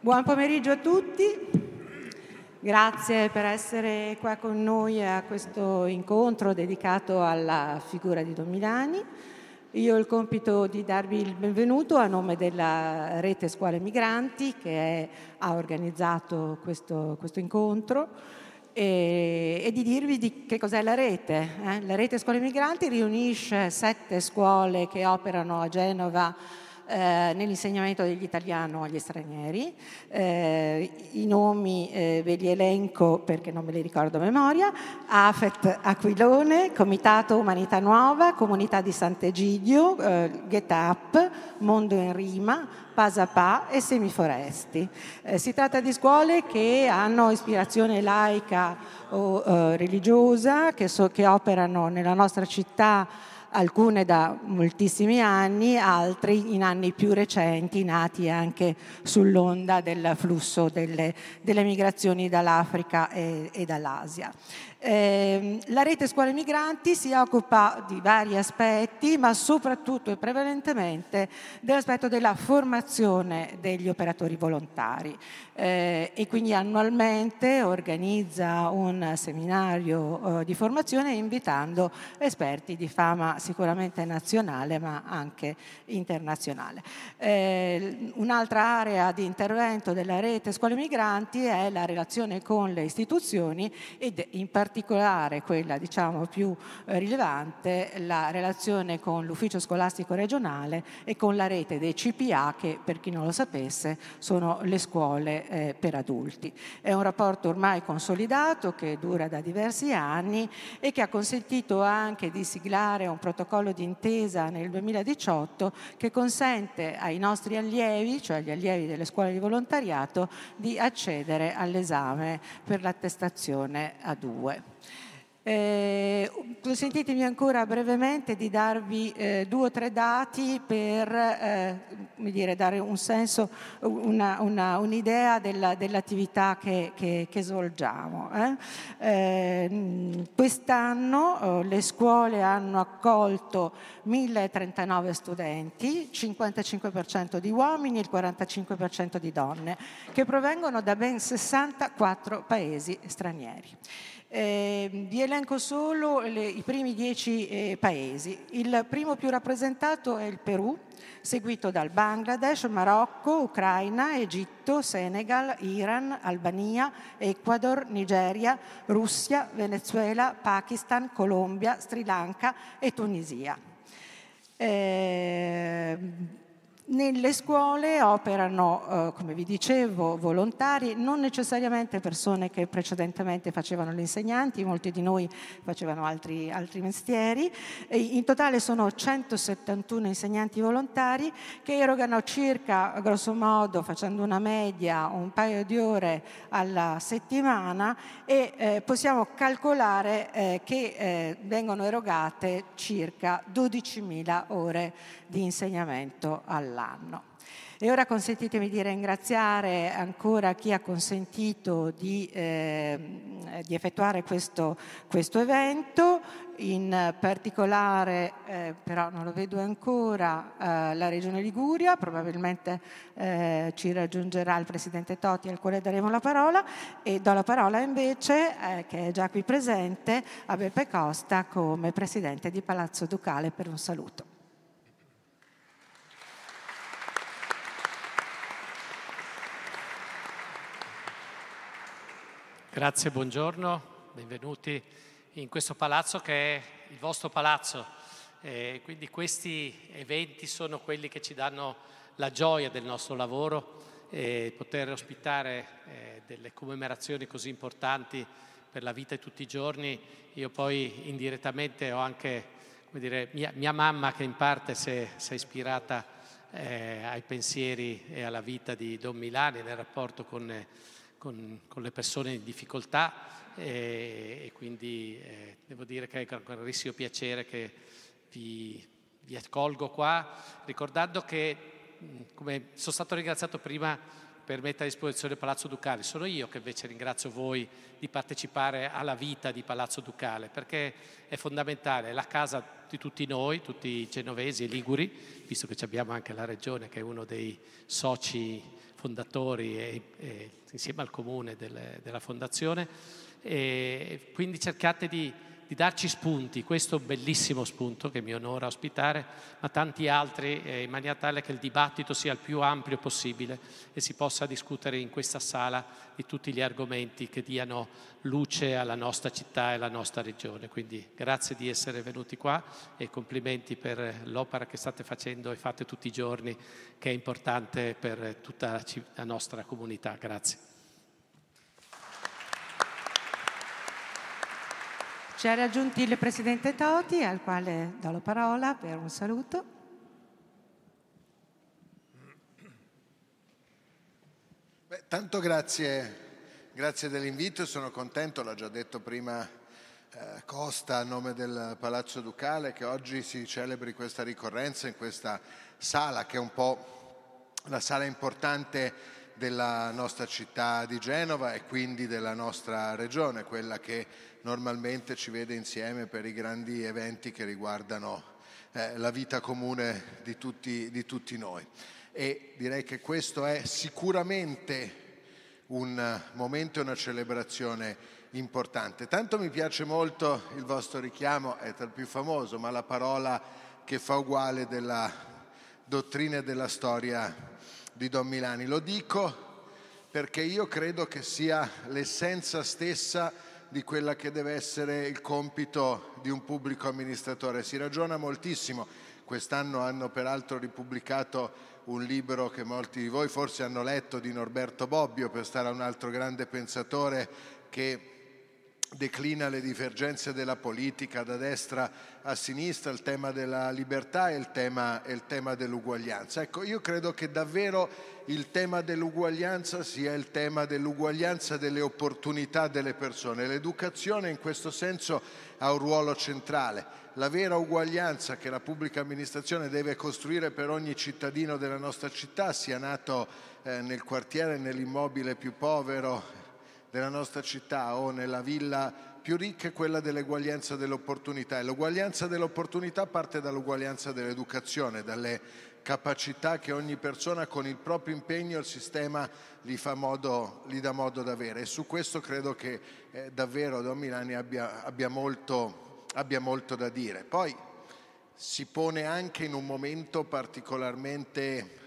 Buon pomeriggio a tutti, grazie per essere qua con noi a questo incontro dedicato alla figura di Don Milani. Io ho il compito di darvi il benvenuto a nome della rete Scuole Migranti che è, ha organizzato questo, questo incontro e, e, di dirvi di che cos'è la rete. Eh? La rete Scuole Migranti riunisce sette scuole che operano a Genova eh, nell'insegnamento dell'italiano agli stranieri. Eh, I nomi eh, ve li elenco perché non me li ricordo a memoria. AFET Aquilone, Comitato Umanità Nuova, Comunità di Sant'Egidio, eh, Get Up, Mondo in Rima, Pasapà e Semiforesti. Eh, si tratta di scuole che hanno ispirazione laica o religiosa, che, so, che operano nella nostra città alcune da moltissimi anni, altri in anni più recenti, nati anche sull'onda del flusso delle, delle migrazioni dall'Africa e, e dall'Asia. Eh, la rete scuole migranti si occupa di vari aspetti, ma soprattutto e prevalentemente dell'aspetto della formazione degli operatori volontari eh, e quindi annualmente organizza un seminario eh, di formazione invitando esperti di fama sicuramente nazionale ma anche internazionale. Eh, un'altra area di intervento della rete scuole migranti è la relazione con le istituzioni ed in particolare particolare quella diciamo, più eh, rilevante, la relazione con l'ufficio scolastico regionale e con la rete dei CPA che per chi non lo sapesse sono le scuole eh, per adulti. È un rapporto ormai consolidato che dura da diversi anni e che ha consentito anche di siglare un protocollo d'intesa nel 2018 che consente ai nostri allievi, cioè agli allievi delle scuole di volontariato, di accedere all'esame per l'attestazione A2. Eh, consentitemi ancora brevemente di darvi eh, due o tre dati per eh, dire, dare un senso, una, una, un'idea della, dell'attività che, che, che svolgiamo. Eh. Eh, quest'anno oh, le scuole hanno accolto 1039 studenti, 55% di uomini e il 45% di donne, che provengono da ben 64 paesi stranieri. Eh, vi elenco solo le, i primi dieci eh, paesi. Il primo più rappresentato è il Perù, seguito dal Bangladesh, Marocco, Ucraina, Egitto, Senegal, Iran, Albania, Ecuador, Nigeria, Russia, Venezuela, Pakistan, Colombia, Sri Lanka e Tunisia. Eh, nelle scuole operano, eh, come vi dicevo, volontari, non necessariamente persone che precedentemente facevano gli insegnanti, molti di noi facevano altri, altri mestieri. E in totale sono 171 insegnanti volontari che erogano circa, grosso modo, facendo una media, un paio di ore alla settimana e eh, possiamo calcolare eh, che eh, vengono erogate circa 12.000 ore di insegnamento all'anno. E ora consentitemi di ringraziare ancora chi ha consentito di, eh, di effettuare questo, questo, evento, in particolare, eh, però non lo vedo ancora, eh, la Regione Liguria, probabilmente eh, ci raggiungerà il Presidente Totti al quale daremo la parola. E do la parola invece, eh, che è già qui presente, a Beppe Costa come Presidente di Palazzo Ducale per un saluto. Grazie, buongiorno, benvenuti in questo palazzo che è il vostro palazzo. Eh, quindi questi eventi sono quelli che ci danno la gioia del nostro lavoro e poter ospitare eh, delle commemorazioni così importanti per la vita di tutti i giorni. Io poi indirettamente ho anche dire, mia, mia, mamma che in parte si è, si è ispirata eh, ai pensieri e alla vita di Don Milani nel rapporto con con, con le persone in difficoltà e, e quindi eh, devo dire che è con grandissimo piacere che vi, vi accolgo qua, ricordando che, come sono stato ringraziato prima per mettere a disposizione Palazzo Ducale, sono io che invece ringrazio voi di partecipare alla vita di Palazzo Ducale, perché è fondamentale, è la casa di tutti noi, tutti genovesi e liguri, visto che abbiamo anche la regione che è uno dei soci fondatori e, e insieme al comune del, della fondazione. E quindi cercate di di darci spunti, questo bellissimo spunto che mi onora ospitare, ma tanti altri, eh, in maniera tale che il dibattito sia il più ampio possibile e si possa discutere in questa sala di tutti gli argomenti che diano luce alla nostra città e alla nostra regione. Quindi grazie di essere venuti qua e complimenti per l'opera che state facendo e fate tutti i giorni, che è importante per tutta la nostra comunità. Grazie. Ci ha raggiunti il Presidente Toti, al quale do la parola per un saluto. Beh, tanto grazie, grazie dell'invito, sono contento, l'ha già detto prima eh, Costa a nome del Palazzo Ducale, che oggi si celebri questa ricorrenza in questa sala che è un po' la sala importante della nostra città di Genova e quindi della nostra regione, quella che normalmente ci vede insieme per i grandi eventi che riguardano eh, la vita comune di tutti, di tutti noi. E direi che questo è sicuramente un momento e una celebrazione importante. Tanto mi piace molto il vostro richiamo, è tra il più famoso, ma la parola che fa uguale della dottrina e della storia di Don Milani. Lo dico perché io credo che sia l'essenza stessa di quella che deve essere il compito di un pubblico amministratore. Si ragiona moltissimo, quest'anno hanno peraltro ripubblicato un libro che molti di voi forse hanno letto di Norberto Bobbio, per stare a un altro grande pensatore che declina le divergenze della politica da destra a sinistra, il tema della libertà e il tema, e il tema dell'uguaglianza. Ecco, io credo che davvero il tema dell'uguaglianza sia il tema dell'uguaglianza delle opportunità delle persone. L'educazione in questo senso ha un ruolo centrale. La vera uguaglianza che la pubblica amministrazione deve costruire per ogni cittadino della nostra città, sia nato eh, nel quartiere, nell'immobile più povero della nostra città o nella villa più ricca è quella dell'eguaglianza dell'opportunità e l'uguaglianza dell'opportunità parte dall'uguaglianza dell'educazione, dalle capacità che ogni persona con il proprio impegno il sistema gli, modo, gli dà modo di avere e su questo credo che eh, davvero Don Milani abbia, abbia, molto, abbia molto da dire. Poi si pone anche in un momento particolarmente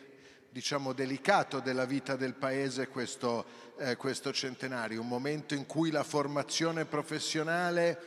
diciamo, delicato della vita del Paese questo, eh, questo centenario, un momento in cui la formazione professionale,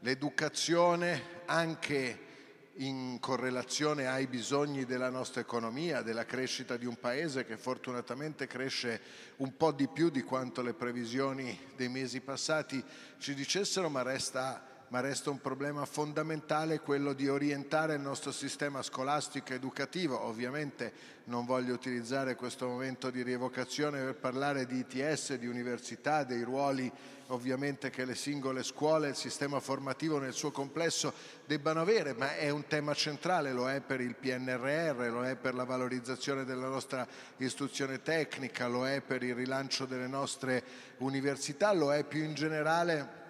l'educazione, anche in correlazione ai bisogni della nostra economia, della crescita di un paese che fortunatamente cresce un po' di più di quanto le previsioni dei mesi passati ci dicessero, ma resta ma resta un problema fondamentale quello di orientare il nostro sistema scolastico educativo. Ovviamente non voglio utilizzare questo momento di rievocazione per parlare di ITS, di università, dei ruoli ovviamente che le singole scuole, il sistema formativo nel suo complesso debbano avere, ma è un tema centrale, lo è per il PNRR, lo è per la valorizzazione della nostra istruzione tecnica, lo è per il rilancio delle nostre università, lo è più in generale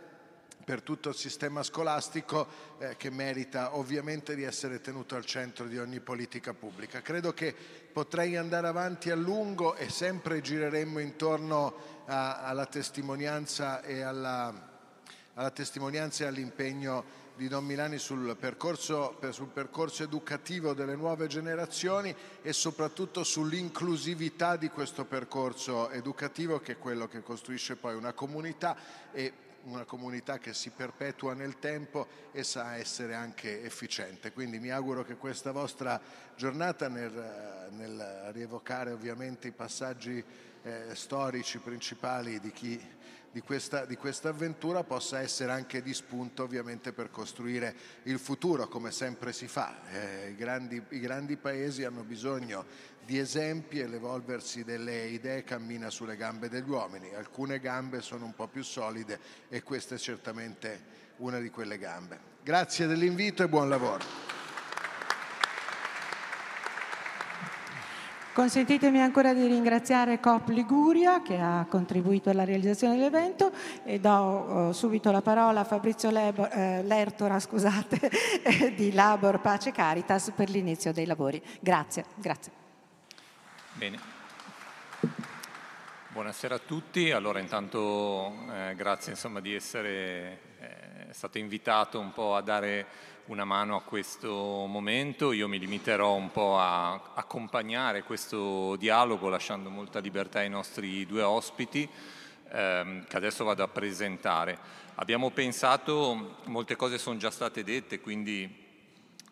per tutto il sistema scolastico eh, che merita ovviamente di essere tenuto al centro di ogni politica pubblica. Credo che potrei andare avanti a lungo e sempre gireremmo intorno a, alla testimonianza e alla, alla testimonianza e all'impegno di Don Milani sul percorso, sul percorso, educativo delle nuove generazioni e soprattutto sull'inclusività di questo percorso educativo che è quello che costruisce poi una comunità e una comunità che si perpetua nel tempo e sa essere anche efficiente. Quindi mi auguro che questa vostra giornata nel, nel rievocare ovviamente i passaggi eh, storici principali di chi di questa, di questa, avventura possa essere anche di spunto ovviamente per costruire il futuro come sempre si fa. Eh, i, grandi, I grandi paesi hanno bisogno di esempi e l'evolversi delle idee cammina sulle gambe degli uomini. Alcune gambe sono un po' più solide e questa è certamente una di quelle gambe. Grazie dell'invito e buon lavoro. Consentitemi ancora di ringraziare COP Liguria che ha contribuito alla realizzazione dell'evento e do uh, subito la parola a Fabrizio Lebor, eh, Lertora scusate, di Labor Pace Caritas per l'inizio dei lavori. Grazie. grazie. Bene. Buonasera a tutti, allora intanto eh, grazie insomma, di essere eh, stato invitato un po' a dare una mano a questo momento, io mi limiterò un po' a accompagnare questo dialogo lasciando molta libertà ai nostri due ospiti ehm, che adesso vado a presentare. Abbiamo pensato, molte cose sono già state dette, quindi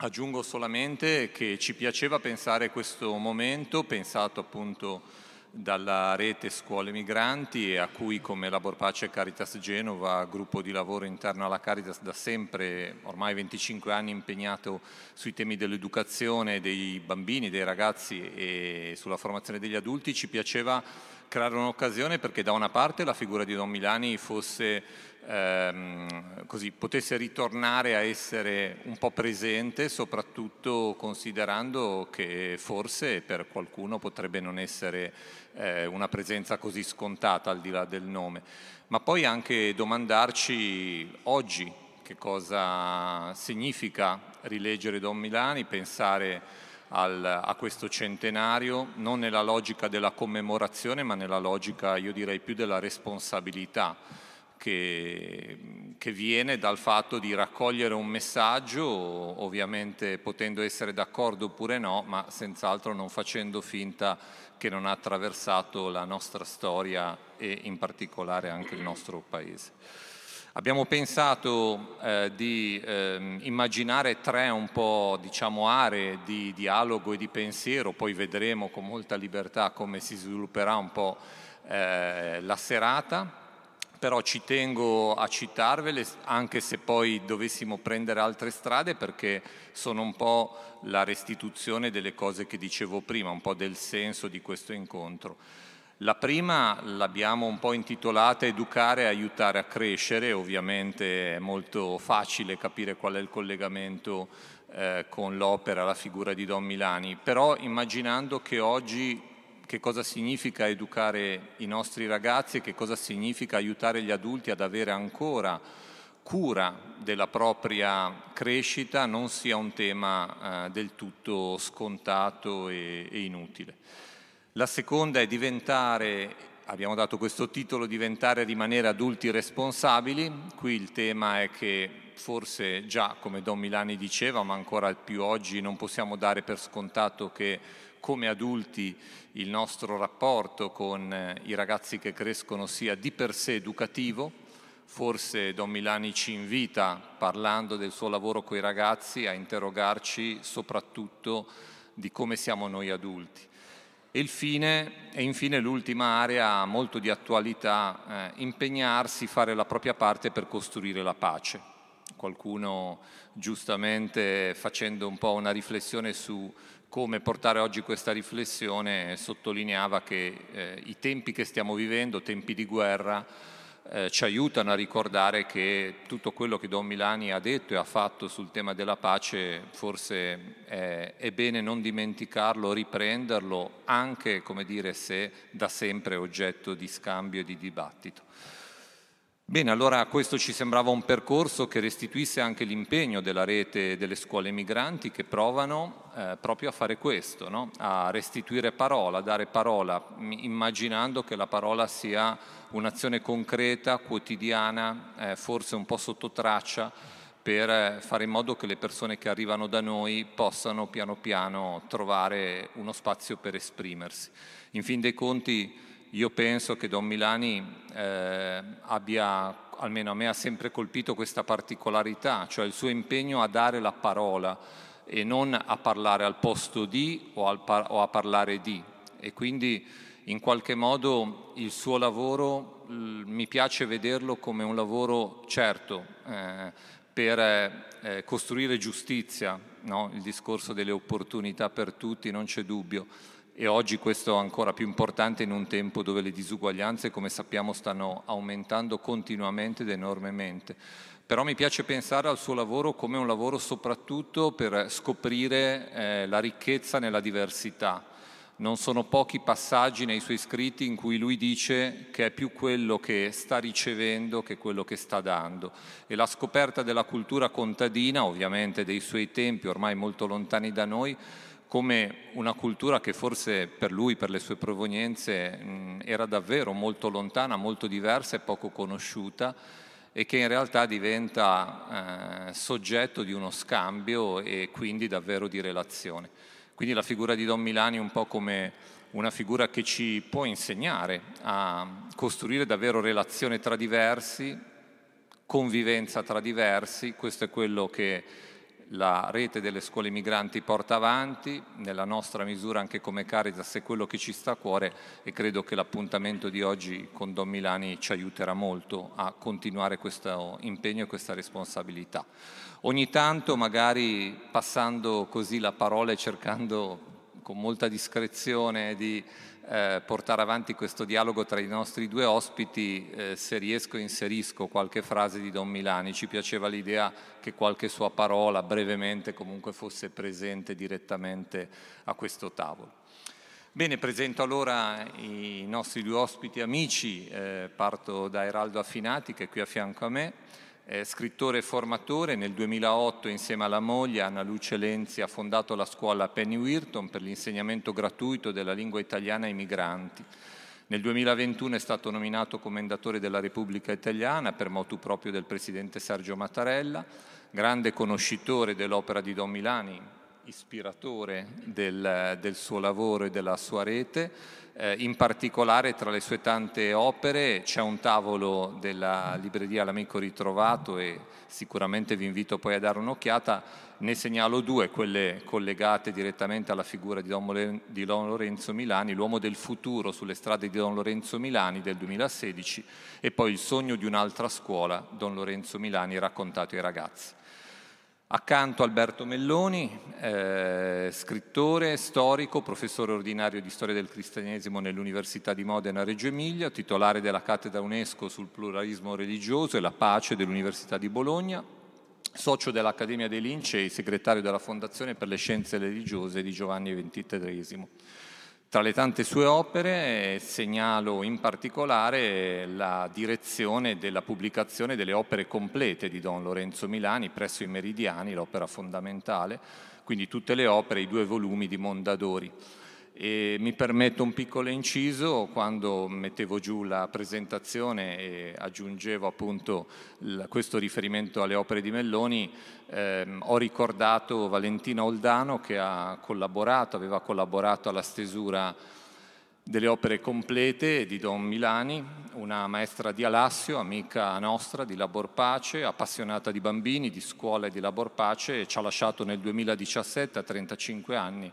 aggiungo solamente che ci piaceva pensare questo momento, pensato appunto dalla rete Scuole Migranti e a cui come Labor Pace Caritas Genova, gruppo di lavoro interno alla Caritas da sempre, ormai 25 anni impegnato sui temi dell'educazione dei bambini, dei ragazzi e sulla formazione degli adulti, ci piaceva creare un'occasione perché da una parte la figura di Don Milani fosse ehm, così, potesse ritornare a essere un po' presente, soprattutto considerando che forse per qualcuno potrebbe non essere eh, una presenza così scontata al di là del nome, ma poi anche domandarci oggi che cosa significa rileggere Don Milani, pensare al, a questo centenario, non nella logica della commemorazione, ma nella logica, io direi, più della responsabilità che, che, viene dal fatto di raccogliere un messaggio, ovviamente potendo essere d'accordo oppure no, ma senz'altro non facendo finta che non ha attraversato la nostra storia e in particolare anche il nostro paese. Abbiamo pensato eh, di eh, immaginare tre un po' diciamo, aree di dialogo e di pensiero, poi vedremo con molta libertà come si svilupperà un po' eh, la serata però ci tengo a citarvele anche se poi dovessimo prendere altre strade perché sono un po' la restituzione delle cose che dicevo prima, un po' del senso di questo incontro. La prima l'abbiamo un po' intitolata Educare e aiutare a crescere, ovviamente è molto facile capire qual è il collegamento eh, con l'opera, la figura di Don Milani, però immaginando che oggi che cosa significa educare i nostri ragazzi e che cosa significa aiutare gli adulti ad avere ancora cura della propria crescita non sia un tema eh, del tutto scontato e, e inutile. La seconda è diventare, abbiamo dato questo titolo, diventare e rimanere adulti responsabili. Qui il tema è che forse già, come Don Milani diceva, ma ancora più oggi non possiamo dare per scontato che come adulti il nostro rapporto con eh, i ragazzi che crescono sia di per sé educativo. Forse Don Milani ci invita, parlando del suo lavoro con i ragazzi, a interrogarci soprattutto di come siamo noi adulti. E, fine, e infine l'ultima area molto di attualità, eh, impegnarsi, fare la propria parte per costruire la pace. Qualcuno giustamente facendo un po' una riflessione su come portare oggi questa riflessione sottolineava che eh, i tempi che stiamo vivendo, tempi di guerra, eh, ci aiutano a ricordare che tutto quello che Don Milani ha detto e ha fatto sul tema della pace forse è, è bene non dimenticarlo, riprenderlo, anche dire, se da sempre è oggetto di scambio e di dibattito. Bene, allora questo ci sembrava un percorso che restituisse anche l'impegno della rete delle scuole migranti che provano eh, proprio a fare questo, no? a restituire parola, a dare parola, immaginando che la parola sia un'azione concreta, quotidiana, eh, forse un po' sotto traccia, per eh, fare in modo che le persone che arrivano da noi possano piano piano trovare uno spazio per esprimersi. In fin dei conti, io penso che Don Milani eh, abbia, almeno a me ha sempre colpito questa particolarità, cioè il suo impegno a dare la parola e non a parlare al posto di o, par- o a parlare di. E quindi in qualche modo il suo lavoro l- mi piace vederlo come un lavoro certo eh, per eh, costruire giustizia, no? il discorso delle opportunità per tutti, non c'è dubbio e oggi questo è ancora più importante in un tempo dove le disuguaglianze, come sappiamo, stanno aumentando continuamente ed enormemente. Però mi piace pensare al suo lavoro come un lavoro soprattutto per scoprire eh, la ricchezza nella diversità. Non sono pochi passaggi nei suoi scritti in cui lui dice che è più quello che sta ricevendo che quello che sta dando. E la scoperta della cultura contadina, ovviamente dei suoi tempi ormai molto lontani da noi, come una cultura che forse per lui, per le sue provenienze, mh, era davvero molto lontana, molto diversa e poco conosciuta e che in realtà diventa eh, soggetto di uno scambio e quindi davvero di relazione. Quindi la figura di Don Milani è un po' come una figura che ci può insegnare a costruire davvero relazione tra diversi, convivenza tra diversi, questo è quello che la rete delle scuole migranti porta avanti, nella nostra misura anche come Caritas è quello che ci sta a cuore e credo che l'appuntamento di oggi con Don Milani ci aiuterà molto a continuare questo impegno e questa responsabilità. Ogni tanto magari passando così la parola e cercando con molta discrezione di eh, portare avanti questo dialogo tra i nostri due ospiti, eh, se riesco inserisco qualche frase di Don Milani. Ci piaceva l'idea che qualche sua parola brevemente comunque fosse presente direttamente a questo tavolo. Bene, presento allora i nostri due ospiti amici, eh, parto da Eraldo Affinati che è qui a fianco a me eh, scrittore e formatore, nel 2008 insieme alla moglie Anna Luce Lenzi ha fondato la scuola Penny Wirton per l'insegnamento gratuito della lingua italiana ai migranti. Nel 2021 è stato nominato commendatore della Repubblica Italiana per motu proprio del presidente Sergio Mattarella, grande conoscitore dell'opera di Don Milani, ispiratore del, del suo lavoro e della sua rete, eh, in particolare tra le sue tante opere c'è un tavolo della libreria L'Amico Ritrovato e sicuramente vi invito poi a dare un'occhiata. Ne segnalo due, quelle collegate direttamente alla figura di Don, di Don Lorenzo Milani, L'uomo del futuro sulle strade di Don Lorenzo Milani del 2016 e poi Il sogno di un'altra scuola, Don Lorenzo Milani raccontato ai ragazzi. Accanto Alberto Melloni, eh, scrittore, storico, professore ordinario di storia del cristianesimo nell'Università di Modena Reggio Emilia, titolare della cattedra UNESCO sul pluralismo religioso e la pace dell'Università di Bologna, socio dell'Accademia dei Lincei, segretario della Fondazione per le Scienze Religiose di Giovanni XXIII. Tra le tante sue opere segnalo in particolare la direzione della pubblicazione delle opere complete di Don Lorenzo Milani presso i Meridiani, l'opera fondamentale, quindi tutte le opere, i due volumi di Mondadori. E mi permetto un piccolo inciso, quando mettevo giù la presentazione e aggiungevo appunto questo riferimento alle opere di Melloni, ehm, ho ricordato Valentina Oldano che ha collaborato, aveva collaborato alla stesura delle opere complete di Don Milani, una maestra di Alassio, amica nostra di Labor Pace, appassionata di bambini, di scuola e di Labor Pace, e ci ha lasciato nel 2017 a 35 anni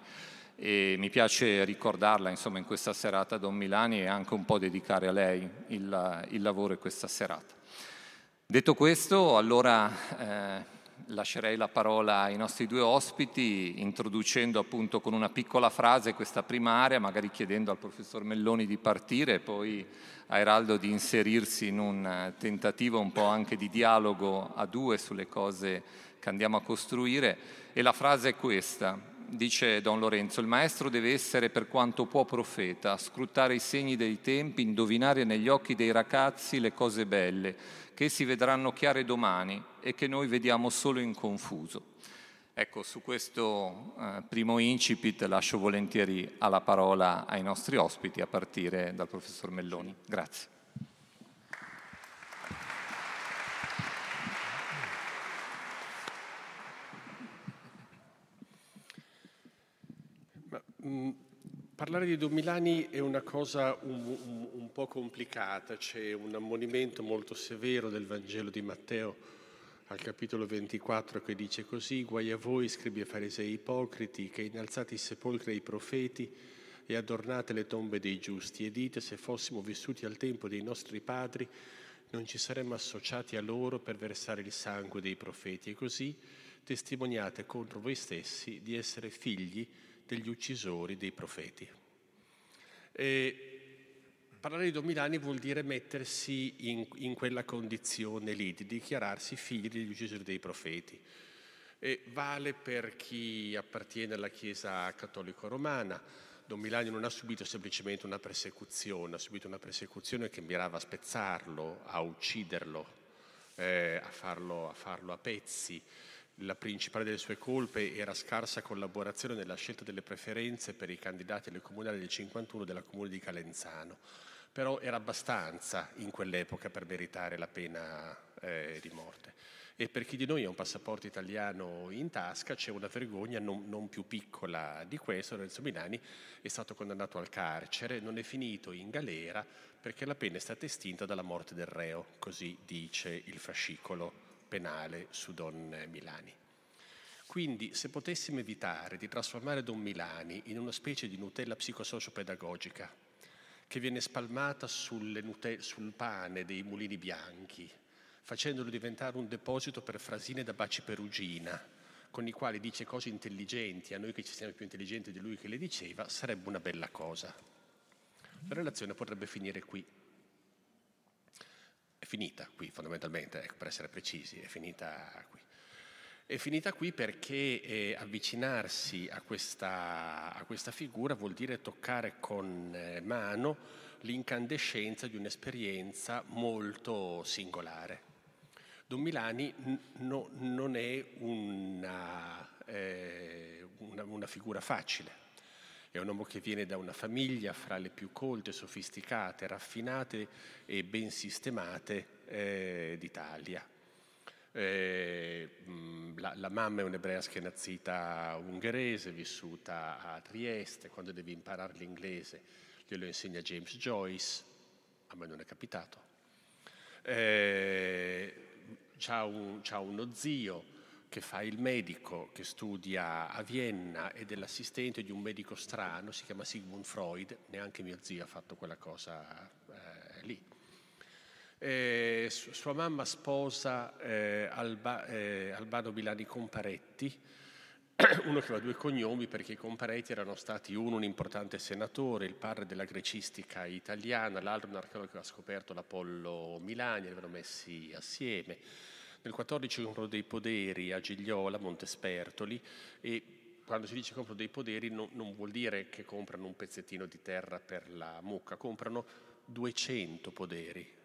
e mi piace ricordarla insomma, in questa serata Don Milani e anche un po' dedicare a lei il, il lavoro e questa serata. Detto questo, allora eh, lascerei la parola ai nostri due ospiti, introducendo appunto con una piccola frase questa prima area, magari chiedendo al professor Melloni di partire poi a Eraldo di inserirsi in un tentativo un po' anche di dialogo a due sulle cose che andiamo a costruire. E la frase è questa, dice Don Lorenzo, il maestro deve essere per quanto può profeta, scrutare i segni dei tempi, indovinare negli occhi dei ragazzi le cose belle, che essi vedranno chiare domani e che noi vediamo solo in confuso. Ecco, su questo eh, primo incipit lascio volentieri alla parola ai nostri ospiti, a partire dal professor Melloni. Grazie. Parlare di Don Milani è una cosa un, un, un, po' complicata, c'è un ammonimento molto severo del Vangelo di Matteo al capitolo 24 che dice così, guai a voi scribi e farisei ipocriti che innalzate i sepolcri ai profeti e adornate le tombe dei giusti e dite se fossimo vissuti al tempo dei nostri padri non ci saremmo associati a loro per versare il sangue dei profeti. E così testimoniate contro voi stessi di essere figli degli uccisori dei profeti. E parlare di Don Milani vuol dire mettersi in, in, quella condizione lì, di dichiararsi figli degli uccisori dei profeti. E vale per chi appartiene alla Chiesa cattolico-romana. Don Milani non ha subito semplicemente una persecuzione, ha subito una persecuzione che mirava a spezzarlo, a ucciderlo, eh, a, farlo, a farlo a pezzi La principale delle sue colpe era scarsa collaborazione nella scelta delle preferenze per i candidati alle comunali del 51 della comune di Calenzano, però era abbastanza in quell'epoca per meritare la pena eh, di morte. E per chi di noi ha un passaporto italiano in tasca c'è una vergogna non, non più piccola di questo. Lorenzo Milani è stato condannato al carcere, non è finito in galera perché la pena è stata estinta dalla morte del reo, così dice il fascicolo penale su Don Milani. Quindi se potessimo evitare di trasformare Don Milani in una specie di Nutella psicosociopedagogica che viene spalmata Nutella, sul pane dei mulini bianchi, facendolo diventare un deposito per frasine da baci perugina, con i quali dice cose intelligenti, a noi che ci siamo più intelligenti di lui che le diceva, sarebbe una bella cosa. La relazione potrebbe finire qui finita qui fondamentalmente, ecco, per essere precisi, è finita qui. È finita qui perché eh, avvicinarsi a questa, a questa, figura vuol dire toccare con eh, mano l'incandescenza di un'esperienza molto singolare. Don Milani n- no, non è una, eh, una, una figura facile, è un uomo che viene da una famiglia fra le più colte, sofisticate, raffinate e ben sistemate eh, d'Italia. Eh, la, la, mamma è un'ebrea schienazita ungherese, vissuta a Trieste, quando devi imparare l'inglese glielo insegna James Joyce, a me non è capitato. Eh, c'ha, un, c'ha uno zio che fa il medico, che studia a Vienna ed è l'assistente di un medico strano, si chiama Sigmund Freud, neanche mio zio ha fatto quella cosa eh, lì. Eh, sua mamma sposa eh, Alba, eh, Albano Milani Comparetti, uno che aveva due cognomi perché i Comparetti erano stati uno un importante senatore, il padre della grecistica italiana, l'altro un archeologo che aveva scoperto l'Apollo Milani, li avevano messi assieme nel 14 comprano dei poderi a Gigliola, Montespertoli e quando si dice comprano dei poderi non, non, vuol dire che comprano un pezzettino di terra per la mucca, comprano 200 poderi.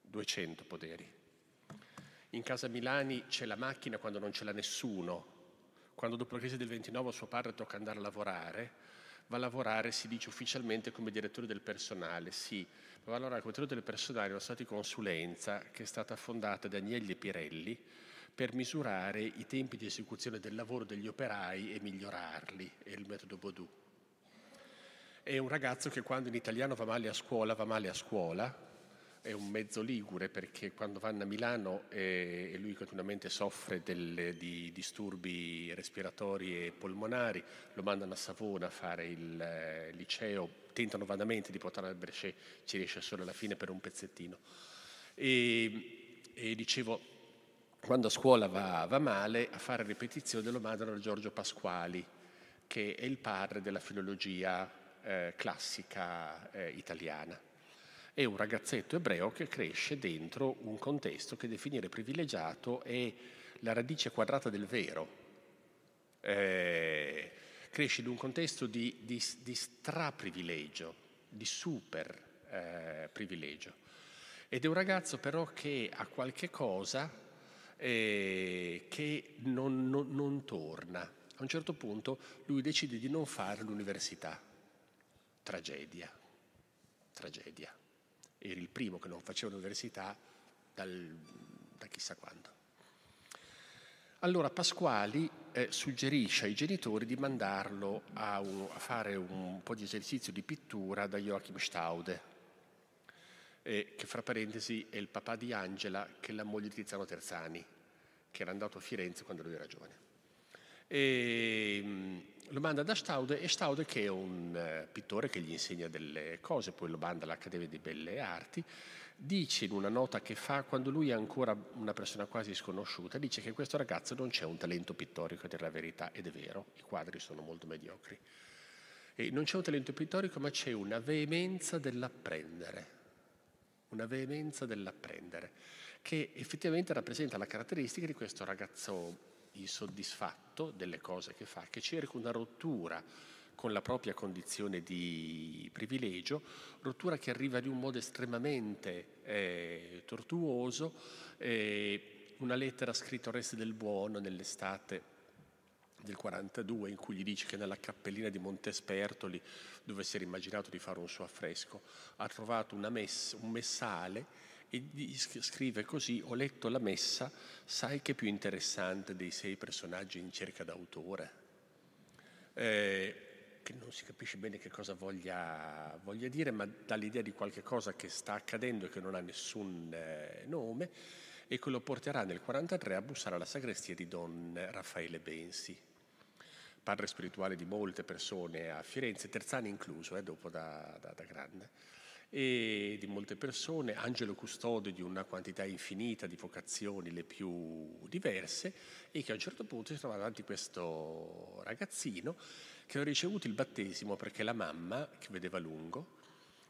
200 poderi. In casa Milani c'è la macchina quando non ce l'ha nessuno. Quando dopo la crisi del 29 a suo padre tocca andare a lavorare, va a lavorare, si dice ufficialmente come direttore del personale, sì, va a lavorare come direttore del personale in una società di consulenza che è stata fondata da Agnelli Pirelli per misurare i tempi di esecuzione del lavoro degli operai e migliorarli, è il metodo Baudou. È un ragazzo che quando in italiano va male a scuola, va male a scuola, è un mezzo ligure perché quando vanno a Milano eh, e lui continuamente soffre del, di disturbi respiratori e polmonari, lo mandano a Savona a fare il eh, liceo, tentano vanamente di portare al Brescia, ci riesce solo alla fine per un pezzettino. E, e dicevo, quando a scuola va, va, male, a fare ripetizione lo mandano a Giorgio Pasquali, che è il padre della filologia eh, classica eh, italiana è un ragazzetto ebreo che cresce dentro un contesto che definire privilegiato è la radice quadrata del vero. Eh, cresce in un contesto di, di, di straprivilegio, di super eh, privilegio. Ed è un ragazzo però che ha qualche cosa eh, che non, non, non torna. A un certo punto lui decide di non fare l'università. Tragedia, tragedia eri il primo che non faceva l'università dal, da chissà quando. Allora Pasquali eh, suggerisce ai genitori di mandarlo a, un, a, fare un po' di esercizio di pittura da Joachim Staude, eh, che fra parentesi è il papà di Angela, che è la moglie di Tiziano Terzani, che era andato a Firenze quando lui era giovane. E, lo manda da Staude e Staude che è un uh, pittore che gli insegna delle cose, poi lo manda all'Accademia di Belle Arti, dice in una nota che fa quando lui è ancora una persona quasi sconosciuta, dice che questo ragazzo non c'è un talento pittorico, a dire la verità, ed è vero, i quadri sono molto mediocri. E non c'è un talento pittorico, ma c'è una veemenza dell'apprendere, una veemenza dell'apprendere, che effettivamente rappresenta la caratteristica di questo ragazzo insoddisfatto delle cose che fa, che cerca una rottura con la propria condizione di privilegio, rottura che arriva di un modo estremamente eh, tortuoso, eh, una lettera scritta a Oreste del Buono nell'estate del 42 in cui gli dice che nella cappellina di Montespertoli, dove si era immaginato di fare un suo affresco, ha trovato messa, un messale e scrive così, ho letto la messa, sai che è più interessante dei sei personaggi in cerca d'autore? Eh, che non si capisce bene che cosa voglia, voglia, dire, ma dà l'idea di qualche cosa che sta accadendo e che non ha nessun eh, nome e che lo porterà nel 1943 a bussare alla sagrestia di Don Raffaele Bensi, padre spirituale di molte persone a Firenze, Terzani incluso, eh, dopo da, da, da grande e di molte persone, angelo custode di una quantità infinita di vocazioni, le più diverse, e che a un certo punto si trova davanti a questo ragazzino che ha ricevuto il battesimo perché la mamma, che vedeva lungo,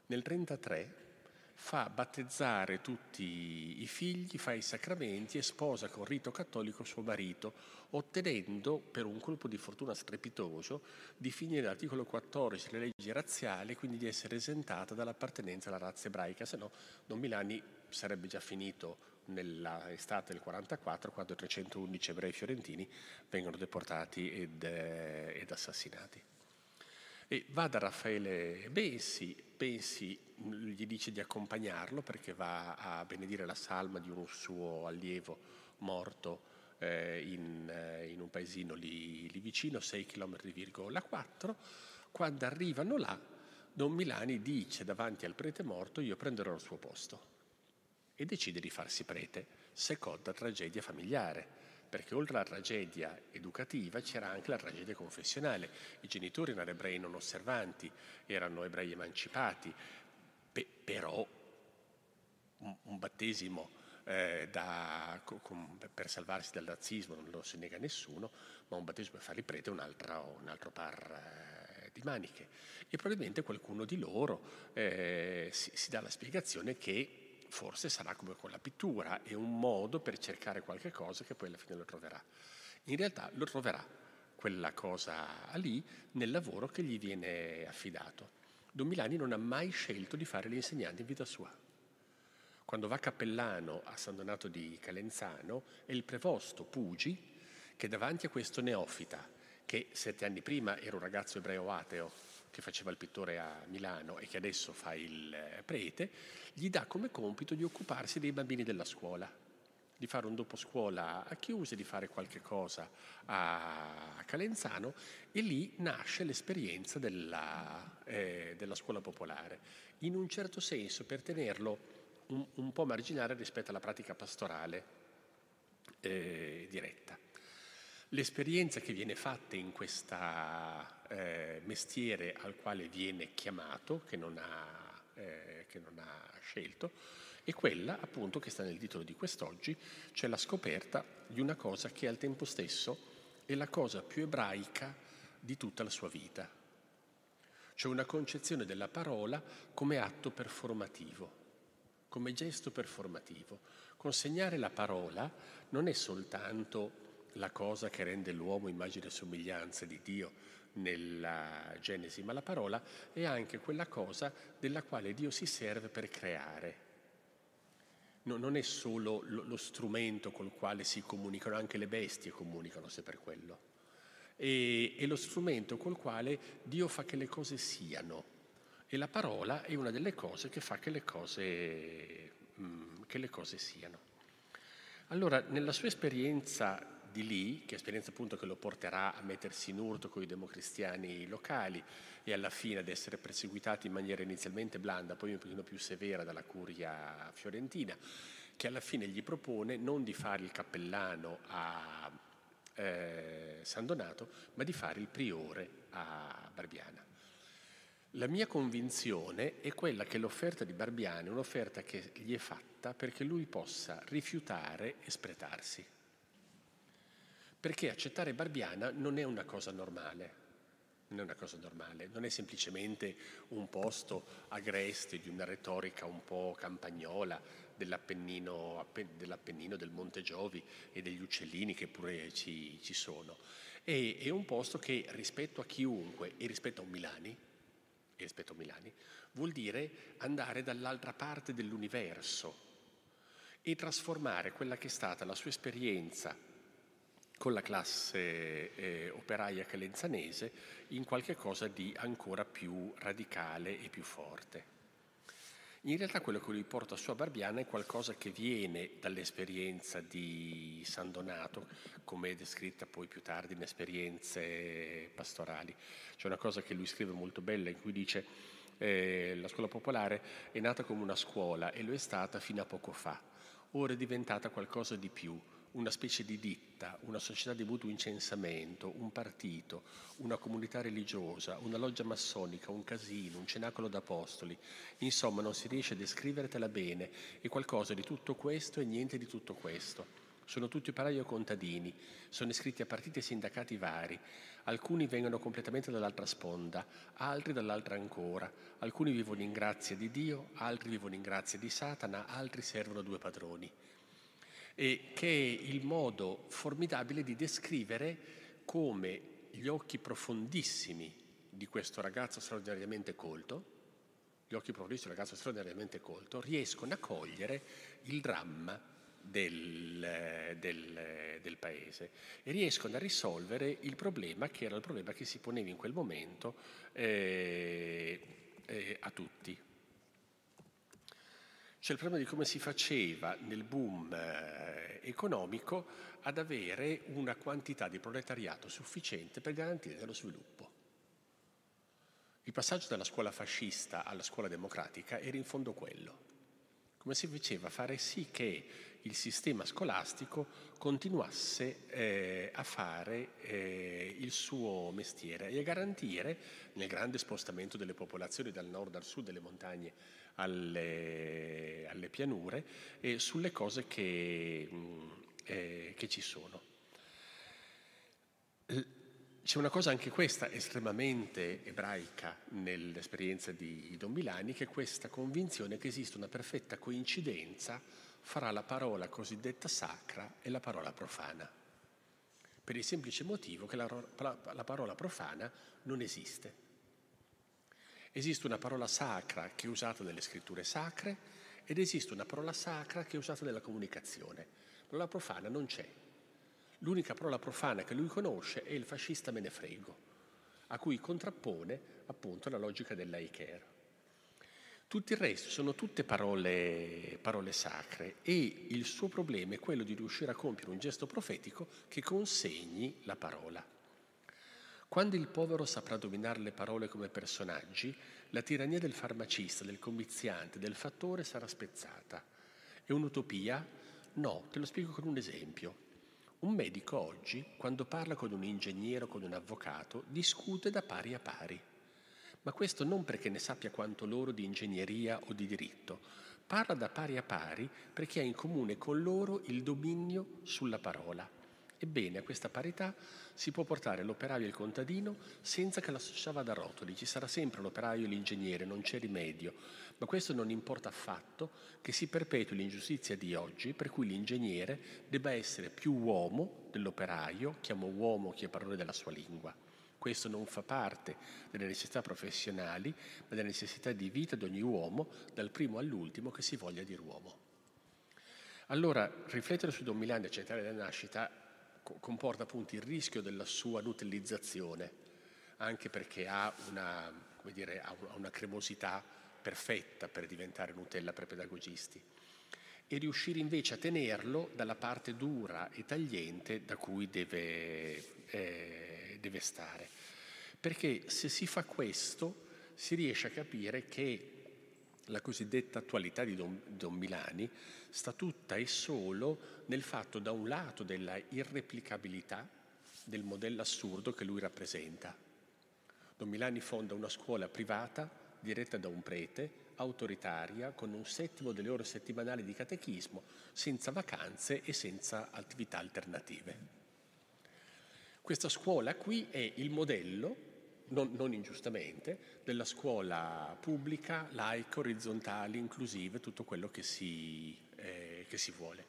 nel 1933 fa battezzare tutti i figli, fa i sacramenti e sposa con rito cattolico suo marito, ottenendo per un colpo di fortuna strepitoso di finire l'articolo 14 delle leggi razziali, quindi di essere esentata dall'appartenenza alla razza ebraica, se no Don Milani sarebbe già finito nell'estate del 44 quando 311 ebrei fiorentini vengono deportati ed, eh, ed assassinati. E va da Raffaele Bensi, Bensi gli dice di accompagnarlo perché va a benedire la salma di un suo allievo morto eh, in, eh, in, un paesino lì, lì vicino, 6 km,4. Quando arrivano là, Don Milani dice davanti al prete morto io prenderò il suo posto e decide di farsi prete, seconda tragedia familiare perché oltre alla tragedia educativa c'era anche la tragedia confessionale. I genitori erano ebrei non osservanti, erano ebrei emancipati, pe- però un, un battesimo eh, da, con, per salvarsi dal razzismo non lo si nega nessuno, ma un battesimo per farli prete è un altro, un altro par eh, di maniche. E probabilmente qualcuno di loro eh, si, si dà la spiegazione che forse sarà come con la pittura, è un modo per cercare qualche cosa che poi alla fine lo troverà. In realtà lo troverà quella cosa lì nel lavoro che gli viene affidato. Don Milani non ha mai scelto di fare l'insegnante in vita sua. Quando va cappellano a San Donato di Calenzano è il prevosto Pugi che davanti a questo neofita, che sette anni prima era un ragazzo ebreo ateo, che faceva il pittore a Milano e che adesso fa il eh, prete, gli dà come compito di occuparsi dei bambini della scuola, di fare un dopo scuola a Chiuse, di fare qualche cosa a Calenzano e lì nasce l'esperienza della, eh, della scuola popolare, in un certo senso per tenerlo un, un po' marginale rispetto alla pratica pastorale eh, diretta. L'esperienza che viene fatta in questo eh, mestiere al quale viene chiamato, che non, ha, eh, che non ha scelto, è quella appunto che sta nel titolo di quest'oggi, cioè la scoperta di una cosa che al tempo stesso è la cosa più ebraica di tutta la sua vita, cioè una concezione della parola come atto performativo, come gesto performativo. Consegnare la parola non è soltanto la cosa che rende l'uomo immagine e somiglianza di Dio nella Genesi, ma la parola è anche quella cosa della quale Dio si serve per creare. No, non è solo lo, lo, strumento col quale si comunicano, anche le bestie comunicano se per quello. E, è lo strumento col quale Dio fa che le cose siano. E la parola è una delle cose che fa che le cose, mm, che le cose siano. Allora, nella sua esperienza di lì, che è esperienza appunto che lo porterà a mettersi in urto con i democristiani locali e alla fine ad essere perseguitati in maniera inizialmente blanda, poi un pochino più severa dalla curia fiorentina, che alla fine gli propone non di fare il cappellano a eh, San Donato, ma di fare il priore a Barbiana. La mia convinzione è quella che l'offerta di Barbiana è un'offerta che gli è fatta perché lui possa rifiutare e spretarsi perché accettare Barbiana non è una cosa normale. Non è una cosa normale, non è semplicemente un posto agreste di una retorica un po' campagnola dell'Appennino, dell'Appennino del Monte Giovi e degli uccellini che pure ci, ci sono. È, è, un posto che rispetto a chiunque e rispetto a un Milani, e rispetto a Milani, vuol dire andare dall'altra parte dell'universo, e trasformare quella che è stata la sua esperienza con la classe eh, operaia calenzanese in qualche cosa di ancora più radicale e più forte. In realtà quello che lui porta su a Barbiana è qualcosa che viene dall'esperienza di San Donato, come è descritta poi più tardi in esperienze pastorali. C'è una cosa che lui scrive molto bella in cui dice eh, la scuola popolare è nata come una scuola e lo è stata fino a poco fa, ora è diventata qualcosa di più, una specie di ditta, una società di mutuo incensamento, un partito, una comunità religiosa, una loggia massonica, un casino, un cenacolo d'apostoli. Insomma, non si riesce a descrivertela bene, è qualcosa di tutto questo e niente di tutto questo. Sono tutti operai o contadini, sono iscritti a partiti e sindacati vari. Alcuni vengono completamente dall'altra sponda, altri dall'altra ancora. Alcuni vivono in grazia di Dio, altri vivono in grazia di Satana, altri servono due padroni e che è il modo formidabile di descrivere come gli occhi profondissimi di questo ragazzo straordinariamente colto, gli occhi profondissimi di un ragazzo straordinariamente colto, riescono a cogliere il dramma del, del, del, paese e riescono a risolvere il problema che era il problema che si poneva in quel momento eh, eh, a tutti. C'è il problema di come si faceva nel boom eh, economico ad avere una quantità di proletariato sufficiente per garantire lo sviluppo. Il passaggio dalla scuola fascista alla scuola democratica era in fondo quello. Come si faceva a fare sì che il sistema scolastico continuasse eh, a fare eh, il suo mestiere e a garantire, nel grande spostamento delle popolazioni dal nord al sud delle montagne alle, alle pianure e sulle cose che, mm, eh, che ci sono. C'è una cosa anche questa estremamente ebraica nell'esperienza di Don Milani, che è questa convinzione che esiste una perfetta coincidenza fra la parola cosiddetta sacra e la parola profana, per il semplice motivo che la, la, la parola profana non esiste. Esiste una parola sacra che è usata nelle scritture sacre ed esiste una parola sacra che è usata nella comunicazione. La parola profana non c'è. L'unica parola profana che lui conosce è il fascista me ne frego, a cui contrappone appunto la logica dell'aiker. Tutto il resto sono tutte parole, parole sacre e il suo problema è quello di riuscire a compiere un gesto profetico che consegni la parola. Quando il povero saprà dominare le parole come personaggi, la tirannia del farmacista, del commiziante, del fattore sarà spezzata. È un'utopia? No, te lo spiego con un esempio. Un medico oggi, quando parla con un ingegnere o con un avvocato, discute da pari a pari. Ma questo non perché ne sappia quanto loro di ingegneria o di diritto, parla da pari a pari perché ha in comune con loro il dominio sulla parola. Ebbene, a questa parità si può portare l'operaio e il contadino senza che la società vada a rotoli, ci sarà sempre l'operaio e l'ingegnere, non c'è rimedio, ma questo non importa affatto che si perpetui l'ingiustizia di oggi per cui l'ingegnere debba essere più uomo dell'operaio, chiamo uomo chi è parole della sua lingua. Questo non fa parte delle necessità professionali, ma delle necessità di vita di ogni uomo, dal primo all'ultimo che si voglia dire uomo. Allora, riflettere su Don Milani, centrale della nascita, comporta appunto il rischio della sua nutellizzazione, anche perché ha una, dire, ha una cremosità perfetta per diventare Nutella per pedagogisti, e riuscire invece a tenerlo dalla parte dura e tagliente da cui deve, eh, deve stare. Perché se si fa questo si riesce a capire che la cosiddetta attualità di Don, Don, Milani sta tutta e solo nel fatto da un lato della irreplicabilità del modello assurdo che lui rappresenta. Don Milani fonda una scuola privata diretta da un prete, autoritaria, con un settimo delle ore settimanali di catechismo, senza vacanze e senza attività alternative. Questa scuola qui è il modello non, non, ingiustamente, della scuola pubblica, laica, orizzontale, inclusiva, tutto quello che si, eh, che si vuole.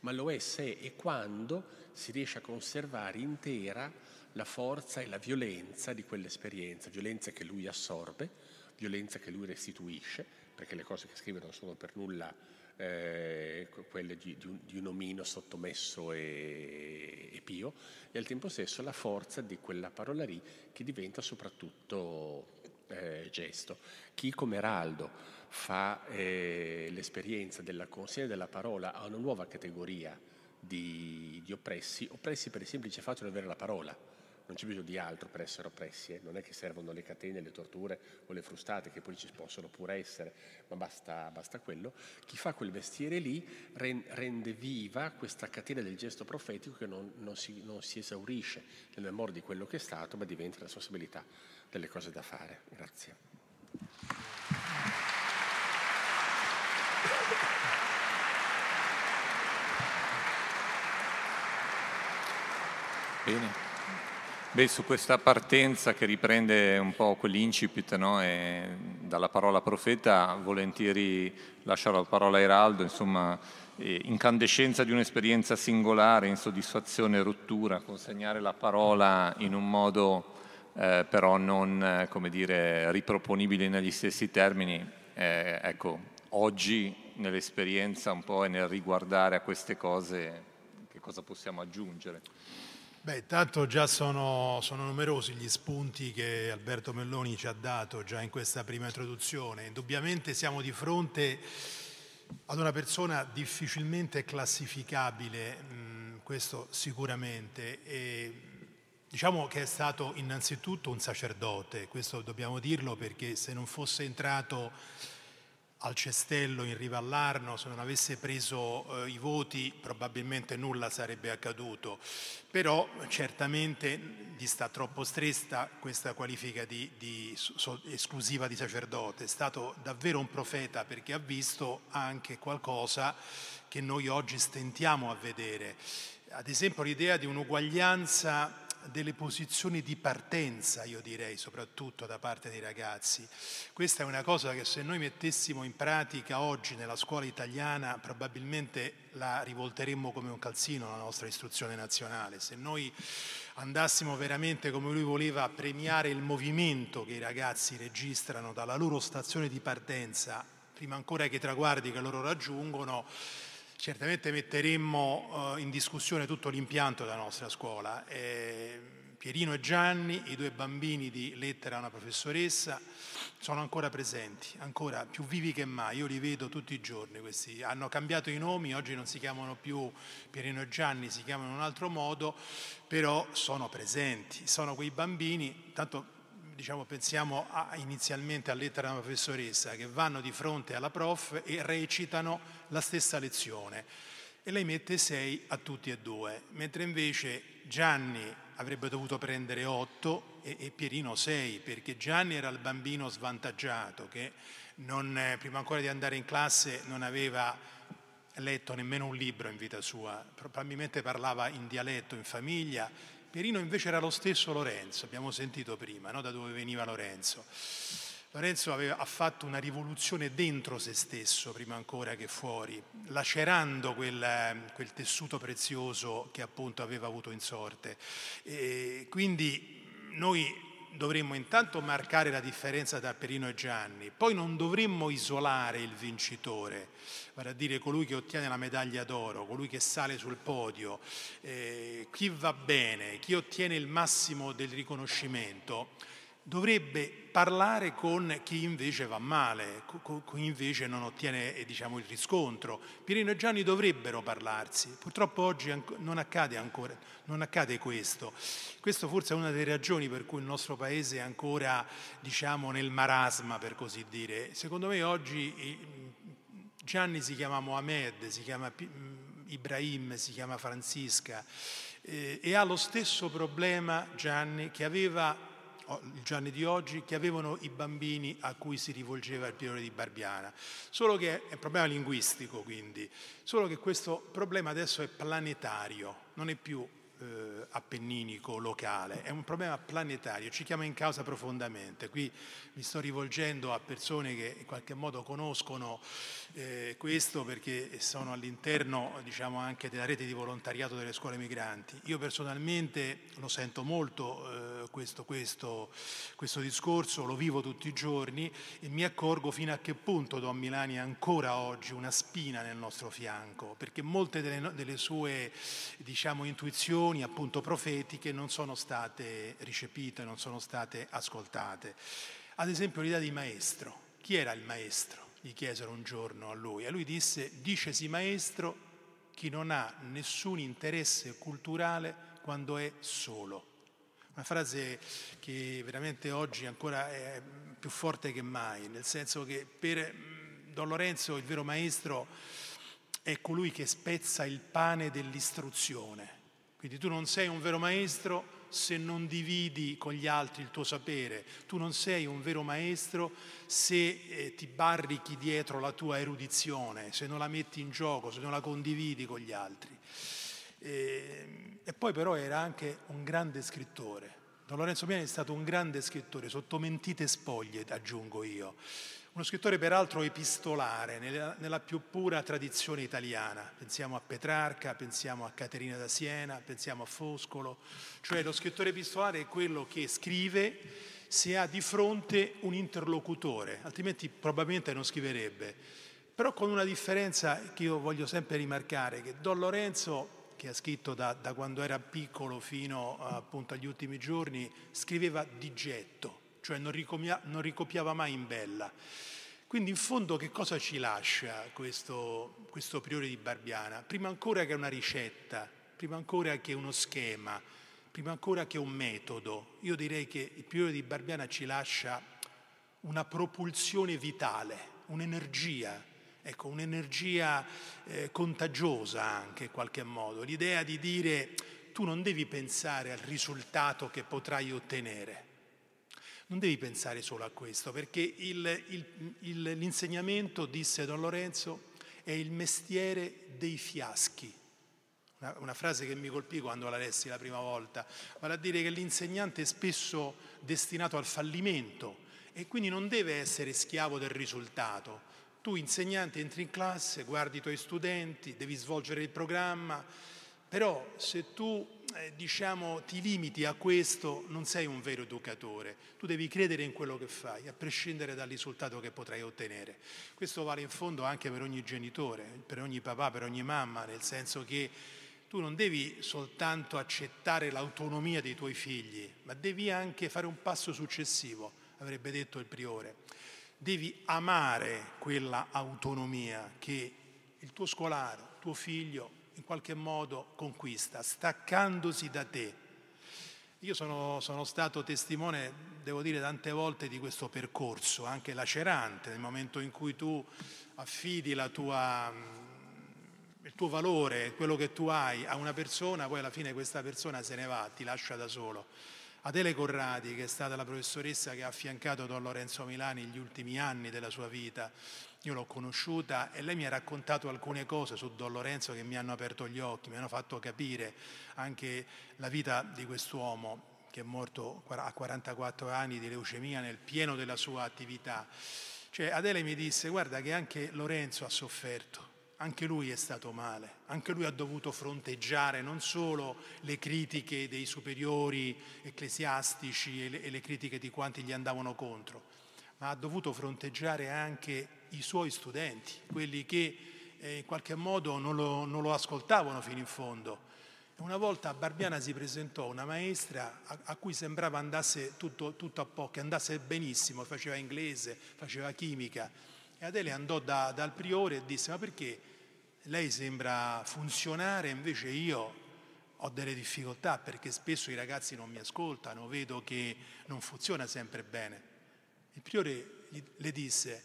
Ma lo è se e quando si riesce a conservare intera la forza e la violenza di quell'esperienza, violenza che lui assorbe, violenza che lui restituisce, perché le cose che scrive non sono per nulla eh, quelle di, di, un, di, un, omino sottomesso e, e, pio, e al tempo stesso la forza di quella parola lì che diventa soprattutto eh, gesto. Chi come Eraldo fa eh, l'esperienza della consegna della parola a una nuova categoria di, di oppressi, oppressi per il semplice fatto di avere la parola non c'è bisogno di altro per essere oppressi, eh? non è che servono le catene, le torture o le frustate, che poi ci possono pure essere, ma basta, basta quello. Chi fa quel mestiere lì rende viva questa catena del gesto profetico che non, non, si, non si, esaurisce nel memoria di quello che è stato, ma diventa la responsabilità delle cose da fare. Grazie. Bene. Beh, su questa partenza che riprende un po' quell'incipit no? dalla parola profeta, volentieri lascio la parola a Eraldo, insomma, incandescenza di un'esperienza singolare, insoddisfazione, rottura, consegnare la parola in un modo eh, però non, come dire, riproponibile negli stessi termini, eh, ecco, oggi nell'esperienza un po' e nel riguardare a queste cose, che cosa possiamo aggiungere? Beh, tanto già sono, sono, numerosi gli spunti che Alberto Melloni ci ha dato già in questa prima introduzione. Indubbiamente siamo di fronte ad una persona difficilmente classificabile, mh, questo sicuramente. E, diciamo che è stato innanzitutto un sacerdote, questo dobbiamo dirlo perché se non fosse entrato al cestello in riva all'Arno, se non avesse preso eh, i voti probabilmente nulla sarebbe accaduto, però certamente gli sta troppo stretta questa qualifica di, di, so, esclusiva di sacerdote, è stato davvero un profeta perché ha visto anche qualcosa che noi oggi stentiamo a vedere, ad esempio l'idea di un'uguaglianza delle posizioni di partenza, io direi, soprattutto da parte dei ragazzi. Questa è una cosa che se noi mettessimo in pratica oggi nella scuola italiana probabilmente la rivolteremmo come un calzino alla nostra istruzione nazionale. Se noi andassimo veramente come lui voleva a premiare il movimento che i ragazzi registrano dalla loro stazione di partenza, prima ancora che i traguardi che loro raggiungono, Certamente metteremmo uh, in discussione tutto l'impianto della nostra scuola. Eh, Pierino e Gianni, i due bambini di Lettera a una professoressa, sono ancora presenti, ancora più vivi che mai. Io li vedo tutti i giorni. Questi. Hanno cambiato i nomi, oggi non si chiamano più Pierino e Gianni, si chiamano in un altro modo, però sono presenti. Sono quei bambini, tanto diciamo, pensiamo a, inizialmente a lettera della professoressa, che vanno di fronte alla prof e recitano la stessa lezione. E lei mette 6 a tutti e due, mentre invece Gianni avrebbe dovuto prendere 8 e, e Pierino 6, perché Gianni era il bambino svantaggiato che non, prima ancora di andare in classe non aveva letto nemmeno un libro in vita sua, probabilmente parlava in dialetto in famiglia Pierino invece era lo stesso Lorenzo, abbiamo sentito prima, no? da dove veniva Lorenzo. Lorenzo aveva, ha fatto una rivoluzione dentro se stesso, prima ancora che fuori, lacerando quel, quel tessuto prezioso che appunto aveva avuto in sorte. E quindi noi dovremmo intanto marcare la differenza tra Perino e Gianni, poi non dovremmo isolare il vincitore, vale a dire colui che ottiene la medaglia d'oro, colui che sale sul podio, eh, chi va bene, chi ottiene il massimo del riconoscimento dovrebbe parlare con chi invece va male, con chi invece non ottiene eh, diciamo, il riscontro. Pierino e Gianni dovrebbero parlarsi, purtroppo oggi non accade ancora, non accade questo. Questo forse è una delle ragioni per cui il nostro paese è ancora diciamo, nel marasma, per così dire. Secondo me oggi Gianni si chiama Mohamed, si chiama Ibrahim, si chiama Francisca eh, e ha lo stesso problema Gianni che aveva il Gianni di oggi, che avevano i bambini a cui si rivolgeva il priore di Barbiana. Solo che è un problema linguistico, quindi, solo che questo problema adesso è planetario, non è più eh, appenninico, locale, è un problema planetario, ci chiama in causa profondamente. Qui mi sto rivolgendo a persone che in qualche modo conoscono eh, questo perché sono all'interno diciamo, anche della rete di volontariato delle scuole migranti. Io personalmente lo sento molto eh, questo, questo, questo, discorso, lo vivo tutti i giorni e mi accorgo fino a che punto Don Milani è ancora oggi una spina nel nostro fianco, perché molte delle, delle sue diciamo, intuizioni appunto profetiche non sono state ricepite, non sono state ascoltate. Ad esempio l'idea di maestro. Chi era il maestro? Gli chiesero un giorno a lui e lui disse, dicesi maestro chi non ha nessun interesse culturale quando è solo. Una frase che veramente oggi ancora è più forte che mai, nel senso che per Don Lorenzo il vero maestro è colui che spezza il pane dell'istruzione. Quindi tu non sei un vero maestro se non dividi con gli altri il tuo sapere, tu non sei un vero maestro se eh, ti barrichi dietro la tua erudizione, se non la metti in gioco, se non la condividi con gli altri. E, e poi però era anche un grande scrittore. Don Lorenzo Piani è stato un grande scrittore, sotto mentite spoglie, aggiungo io. Uno scrittore peraltro epistolare, nella, nella, più pura tradizione italiana. Pensiamo a Petrarca, pensiamo a Caterina da Siena, pensiamo a Foscolo. Cioè lo scrittore epistolare è quello che scrive se ha di fronte un interlocutore, altrimenti probabilmente non scriverebbe. Però con una differenza che io voglio sempre rimarcare, che Don Lorenzo, che ha scritto da, da quando era piccolo fino appunto agli ultimi giorni, scriveva di getto cioè non, ricopia, non ricopiava mai in bella. Quindi in fondo che cosa ci lascia questo, questo priore di Barbiana? Prima ancora che una ricetta, prima ancora che uno schema, prima ancora che un metodo, io direi che il priore di Barbiana ci lascia una propulsione vitale, un'energia, ecco, un'energia eh, contagiosa anche in qualche modo, l'idea di dire tu non devi pensare al risultato che potrai ottenere, non devi pensare solo a questo, perché il, il, il, l'insegnamento, disse Don Lorenzo, è il mestiere dei fiaschi. Una, una, frase che mi colpì quando la lessi la prima volta, vale a dire che l'insegnante è spesso destinato al fallimento e quindi non deve essere schiavo del risultato. Tu insegnante entri in classe, guardi i tuoi studenti, devi svolgere il programma, però se tu eh, diciamo, ti limiti a questo, non sei un vero educatore. Tu devi credere in quello che fai, a prescindere dal risultato che potrai ottenere. Questo vale in fondo anche per ogni genitore, per ogni papà, per ogni mamma, nel senso che tu non devi soltanto accettare l'autonomia dei tuoi figli, ma devi anche fare un passo successivo, avrebbe detto il priore. Devi amare quella autonomia che il tuo scolaro, tuo figlio, in qualche modo conquista, staccandosi da te. Io sono, sono, stato testimone, devo dire, tante volte di questo percorso, anche lacerante, nel momento in cui tu affidi tua, il tuo valore, quello che tu hai a una persona, poi alla fine questa persona se ne va, ti lascia da solo. Adele Corradi, che è stata la professoressa che ha affiancato Don Lorenzo Milani negli ultimi anni della sua vita, io l'ho conosciuta e lei mi ha raccontato alcune cose su Don Lorenzo che mi hanno aperto gli occhi, mi hanno fatto capire anche la vita di quest'uomo che è morto a 44 anni di leucemia nel pieno della sua attività. Cioè Adele mi disse guarda che anche Lorenzo ha sofferto, anche lui è stato male, anche lui ha dovuto fronteggiare non solo le critiche dei superiori ecclesiastici e le, e le critiche di quanti gli andavano contro, ma ha dovuto fronteggiare anche i suoi studenti, quelli che eh, in qualche modo non lo, non lo, ascoltavano fino in fondo. Una volta a Barbiana si presentò una maestra a, a cui sembrava andasse tutto, tutto, a poco, andasse benissimo, faceva inglese, faceva chimica. E Adele andò da, dal priore e disse, ma perché lei sembra funzionare, invece io ho delle difficoltà perché spesso i ragazzi non mi ascoltano, vedo che non funziona sempre bene. Il priore le disse,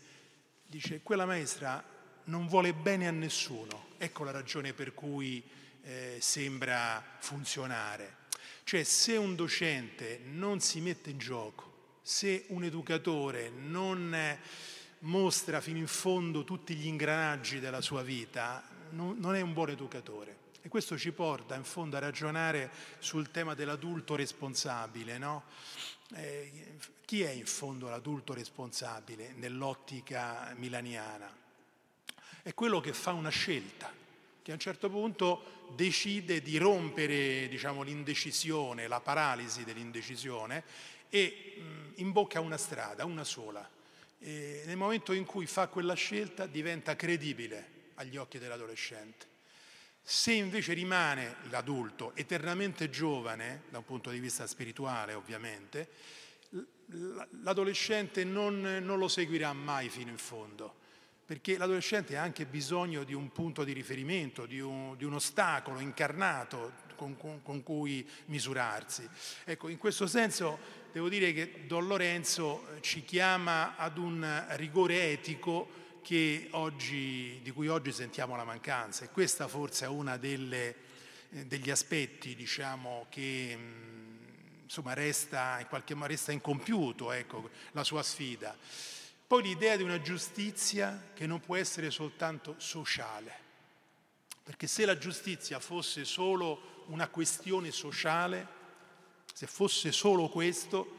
dice quella maestra non vuole bene a nessuno, ecco la ragione per cui eh, sembra funzionare. Cioè se un docente non si mette in gioco, se un educatore non mostra fino in fondo tutti gli ingranaggi della sua vita, non è un buon educatore. E questo ci porta in fondo a ragionare sul tema dell'adulto responsabile. No? Eh, chi è in fondo l'adulto responsabile nell'ottica milaniana? È quello che fa una scelta, che a un certo punto decide di rompere diciamo, l'indecisione, la paralisi dell'indecisione e mh, imbocca una strada, una sola. E nel momento in cui fa quella scelta diventa credibile agli occhi dell'adolescente. Se invece rimane l'adulto eternamente giovane, da un punto di vista spirituale ovviamente, l'adolescente non, non, lo seguirà mai fino in fondo, perché l'adolescente ha anche bisogno di un punto di riferimento, di un, di un ostacolo incarnato con, con, con, cui misurarsi. Ecco, in questo senso devo dire che Don Lorenzo ci chiama ad un rigore etico oggi, di cui oggi sentiamo la mancanza e questa forse è uno eh, degli aspetti diciamo, che mh, insomma, resta, in qualche modo resta incompiuto ecco, la sua sfida. Poi l'idea di una giustizia che non può essere soltanto sociale, perché se la giustizia fosse solo una questione sociale, se fosse solo questo,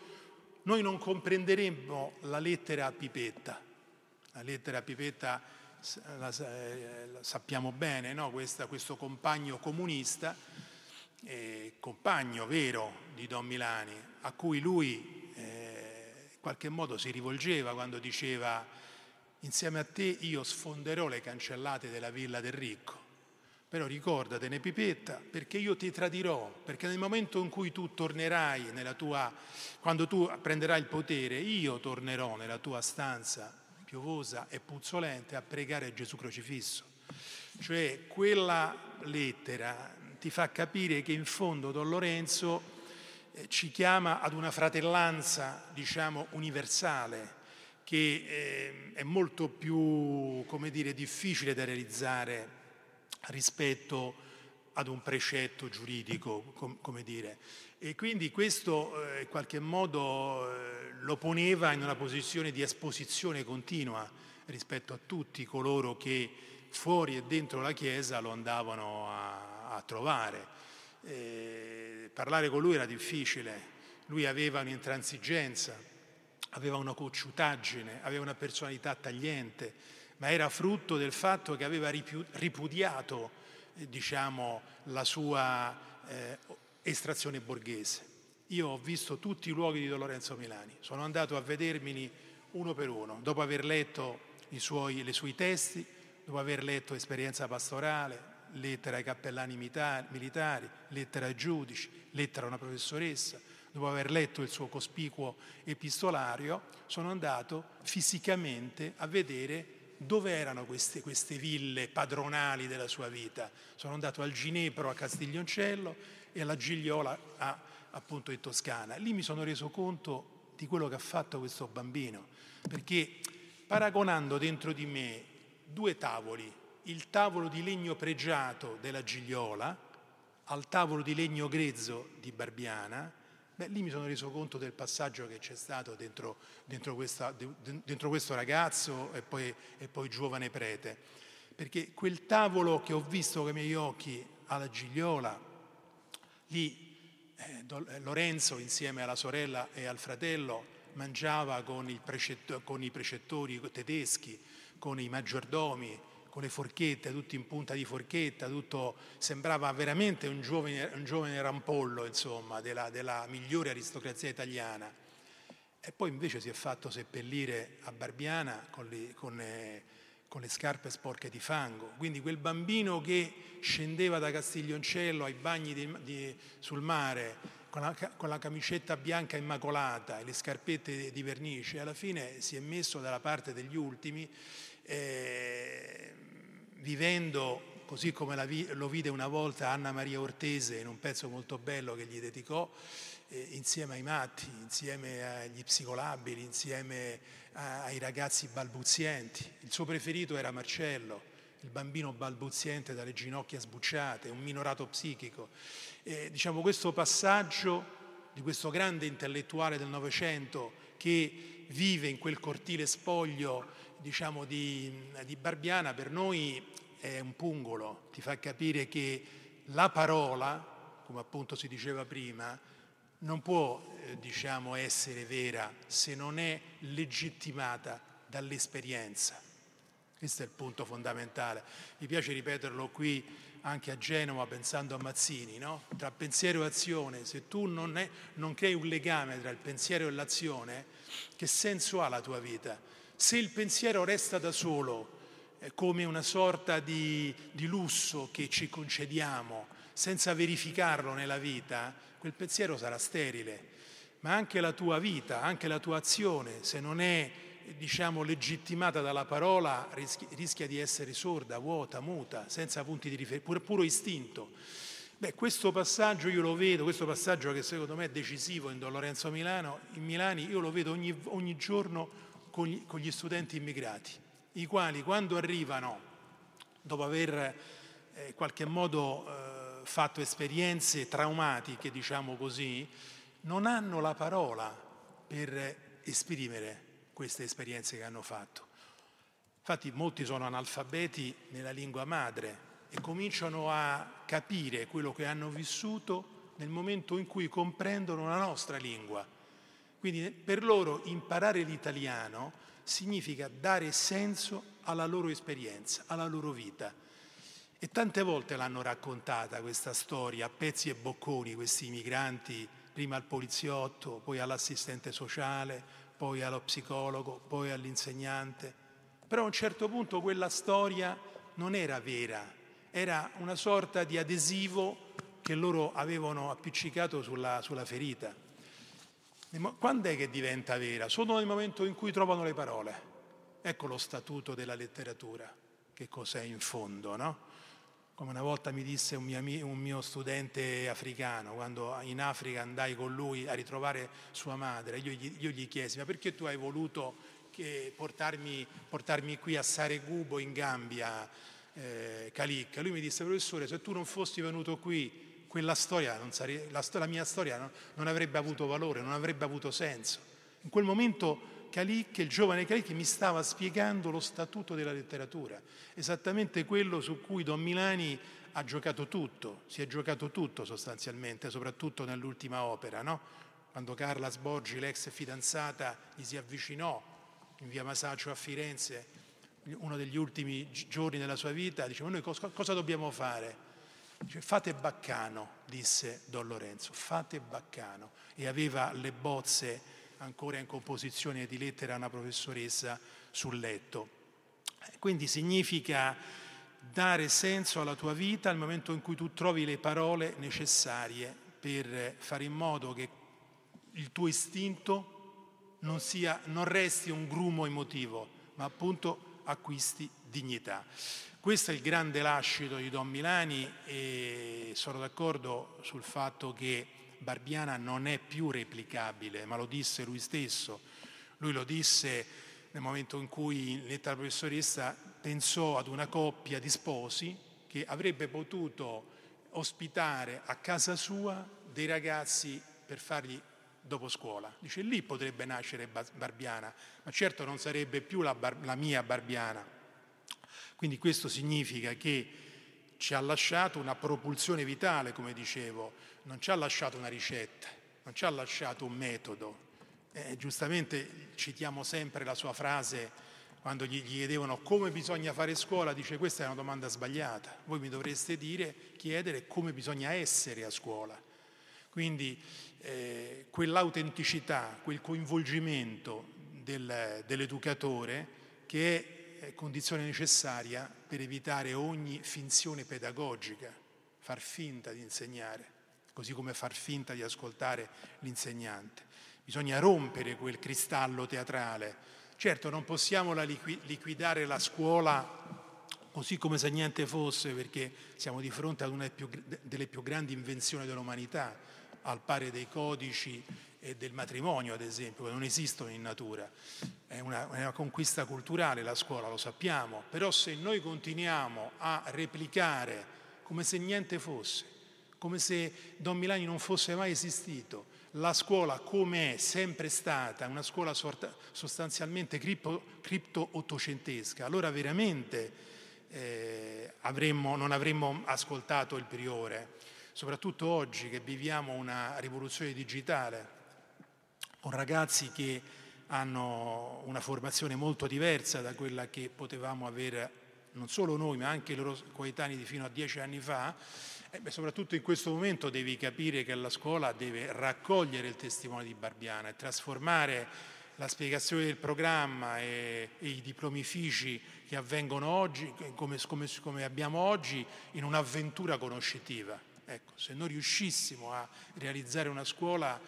noi non comprenderemmo la lettera a Pipetta la lettera Pipetta la, eh, la sappiamo bene, no? Questa, questo compagno comunista, eh, compagno vero di Don Milani, a cui lui eh, in qualche modo si rivolgeva quando diceva insieme a te io sfonderò le cancellate della villa del ricco. Però ricordatene Pipetta, perché io ti tradirò, perché nel momento in cui tu tornerai nella tua, quando tu prenderai il potere, io tornerò nella tua stanza piovosa e puzzolente a pregare Gesù crocifisso. Cioè quella lettera ti fa capire che in fondo Don Lorenzo eh, ci chiama ad una fratellanza, diciamo, universale, che eh, è molto più, come dire, difficile da realizzare rispetto ad un precetto giuridico, come dire. E quindi questo eh, in qualche modo eh, lo poneva in una posizione di esposizione continua rispetto a tutti coloro che fuori e dentro la Chiesa lo andavano a, a trovare. Eh, parlare con lui era difficile, lui aveva un'intransigenza, aveva una cocciutaggine, aveva una personalità tagliente, ma era frutto del fatto che aveva ripudiato eh, diciamo, la sua eh, estrazione borghese. Io ho visto tutti i luoghi di Don Lorenzo Milani, sono andato a vedermeli uno per uno, dopo aver letto i suoi, i suoi testi, dopo aver letto esperienza pastorale, lettera ai cappellani militari, lettera ai giudici, lettera a una professoressa, dopo aver letto il suo cospicuo epistolario, sono andato fisicamente a vedere dove erano queste, queste ville padronali della sua vita. Sono andato al Ginepro a Castiglioncello e alla Gigliola a, appunto in Toscana. Lì mi sono reso conto di quello che ha fatto questo bambino, perché paragonando dentro di me due tavoli, il tavolo di legno pregiato della Gigliola al tavolo di legno grezzo di Barbiana, beh, lì mi sono reso conto del passaggio che c'è stato dentro, dentro, questa, dentro questo ragazzo e poi, e poi giovane prete, perché quel tavolo che ho visto con i miei occhi alla Gigliola, Lì eh, eh, Lorenzo insieme alla sorella e al fratello mangiava con, precetto, con, i precettori tedeschi, con i maggiordomi, con le forchette, tutti in punta di forchetta, tutto, sembrava veramente un giovane, un giovane rampollo insomma, della, della, migliore aristocrazia italiana. E poi invece si è fatto seppellire a Barbiana con, le, con eh, con le scarpe sporche di fango. Quindi quel bambino che scendeva da Castiglioncello ai bagni di, di, sul mare con la, con la, camicetta bianca immacolata e le scarpette di vernice, alla fine si è messo dalla parte degli ultimi, eh, vivendo così come vi, lo vide una volta Anna Maria Ortese in un pezzo molto bello che gli dedicò, eh, insieme ai matti, insieme agli psicolabili, insieme ai ragazzi balbuzienti. Il suo preferito era Marcello, il bambino balbuziente dalle ginocchia sbucciate, un minorato psichico. E, diciamo, questo passaggio di questo grande intellettuale del Novecento che vive in quel cortile spoglio diciamo, di, di Barbiana per noi è un pungolo, ti fa capire che la parola, come appunto si diceva prima, non può eh, diciamo, essere vera se non è legittimata dall'esperienza. Questo è il punto fondamentale. Mi piace ripeterlo qui anche a Genova pensando a Mazzini, no? tra pensiero e azione, se tu non, è, non crei un legame tra il pensiero e l'azione, che senso ha la tua vita? Se il pensiero resta da solo, eh, come una sorta di, di lusso che ci concediamo, senza verificarlo nella vita, quel pensiero sarà sterile. Ma anche la tua vita, anche la tua azione, se non è diciamo, legittimata dalla parola, rischia, di essere sorda, vuota, muta, senza punti di riferimento, puro istinto. Beh, questo passaggio io lo vedo, questo passaggio che secondo me è decisivo in Don Lorenzo Milano, in Milani, io lo vedo ogni, ogni giorno con gli, con gli, studenti immigrati, i quali quando arrivano, dopo aver eh, in qualche modo eh, fatto esperienze traumatiche, diciamo così, non hanno la parola per esprimere queste esperienze che hanno fatto. Infatti molti sono analfabeti nella lingua madre e cominciano a capire quello che hanno vissuto nel momento in cui comprendono la nostra lingua. Quindi per loro imparare l'italiano significa dare senso alla loro esperienza, alla loro vita. E tante volte l'hanno raccontata questa storia a pezzi e bocconi, questi migranti, prima al poliziotto, poi all'assistente sociale, poi allo psicologo, poi all'insegnante. Però a un certo punto quella storia non era vera, era una sorta di adesivo che loro avevano appiccicato sulla, sulla ferita. Quando è che diventa vera? Solo nel momento in cui trovano le parole. Ecco lo statuto della letteratura, che cos'è in fondo, no? Come una volta mi disse un mio, un mio, studente africano, quando in Africa andai con lui a ritrovare sua madre, io gli, io gli chiesi, ma perché tu hai voluto portarmi, portarmi, qui a Saregubo in Gambia, eh, Calicca? Lui mi disse, professore, se tu non fossi venuto qui, quella storia, sare, la, la, mia storia non, non avrebbe avuto valore, non avrebbe avuto senso. In quel momento Calicche, il giovane Calicche, mi stava spiegando lo statuto della letteratura, esattamente quello su cui Don Milani ha giocato tutto, si è giocato tutto sostanzialmente, soprattutto nell'ultima opera, no? quando Carla Sborgi, l'ex fidanzata, gli si avvicinò in via Masaccio a Firenze, uno degli ultimi giorni della sua vita, dice, ma noi cosa, cosa dobbiamo fare? Dice, fate baccano, disse Don Lorenzo, fate baccano. E aveva le bozze ancora in composizione di lettera a una professoressa sul letto. Quindi significa dare senso alla tua vita al momento in cui tu trovi le parole necessarie per fare in modo che il tuo istinto non, sia, non resti un grumo emotivo, ma appunto acquisti dignità. Questo è il grande lascito di Don Milani e sono d'accordo sul fatto che Barbiana non è più replicabile, ma lo disse lui stesso. Lui lo disse nel momento in cui in lettera professoressa pensò ad una coppia di sposi che avrebbe potuto ospitare a casa sua dei ragazzi per fargli dopo scuola. Dice lì potrebbe nascere Barbiana, ma certo non sarebbe più la, bar- la mia Barbiana. Quindi questo significa che ci ha lasciato una propulsione vitale, come dicevo, non ci ha lasciato una ricetta, non ci ha lasciato un metodo. Eh, giustamente citiamo sempre la sua frase quando gli, chiedevano come bisogna fare scuola, dice questa è una domanda sbagliata, voi mi dovreste dire, chiedere come bisogna essere a scuola. Quindi eh, quell'autenticità, quel coinvolgimento del, dell'educatore che è condizione necessaria per evitare ogni finzione pedagogica, far finta di insegnare, così come far finta di ascoltare l'insegnante. Bisogna rompere quel cristallo teatrale. Certo, non possiamo la liquidare la scuola così come se niente fosse, perché siamo di fronte ad una delle più grandi invenzioni dell'umanità, al pari dei codici e del matrimonio, ad esempio, che non esistono in natura. È una, è una, conquista culturale la scuola, lo sappiamo, però se noi continuiamo a replicare come se niente fosse, come se Don Milani non fosse mai esistito, la scuola come è sempre stata, una scuola sostanzialmente cripto-ottocentesca, allora veramente eh, avremmo, non avremmo ascoltato il priore, soprattutto oggi che viviamo una rivoluzione digitale, con ragazzi che hanno una formazione molto diversa da quella che potevamo avere non solo noi ma anche i loro coetanei di fino a dieci anni fa, eh beh, soprattutto in questo momento devi capire che la scuola deve raccogliere il testimone di Barbiana e trasformare la spiegazione del programma e, e i diplomifici che avvengono oggi, come, come, come abbiamo oggi, in un'avventura conoscitiva. Ecco, se noi riuscissimo a realizzare una scuola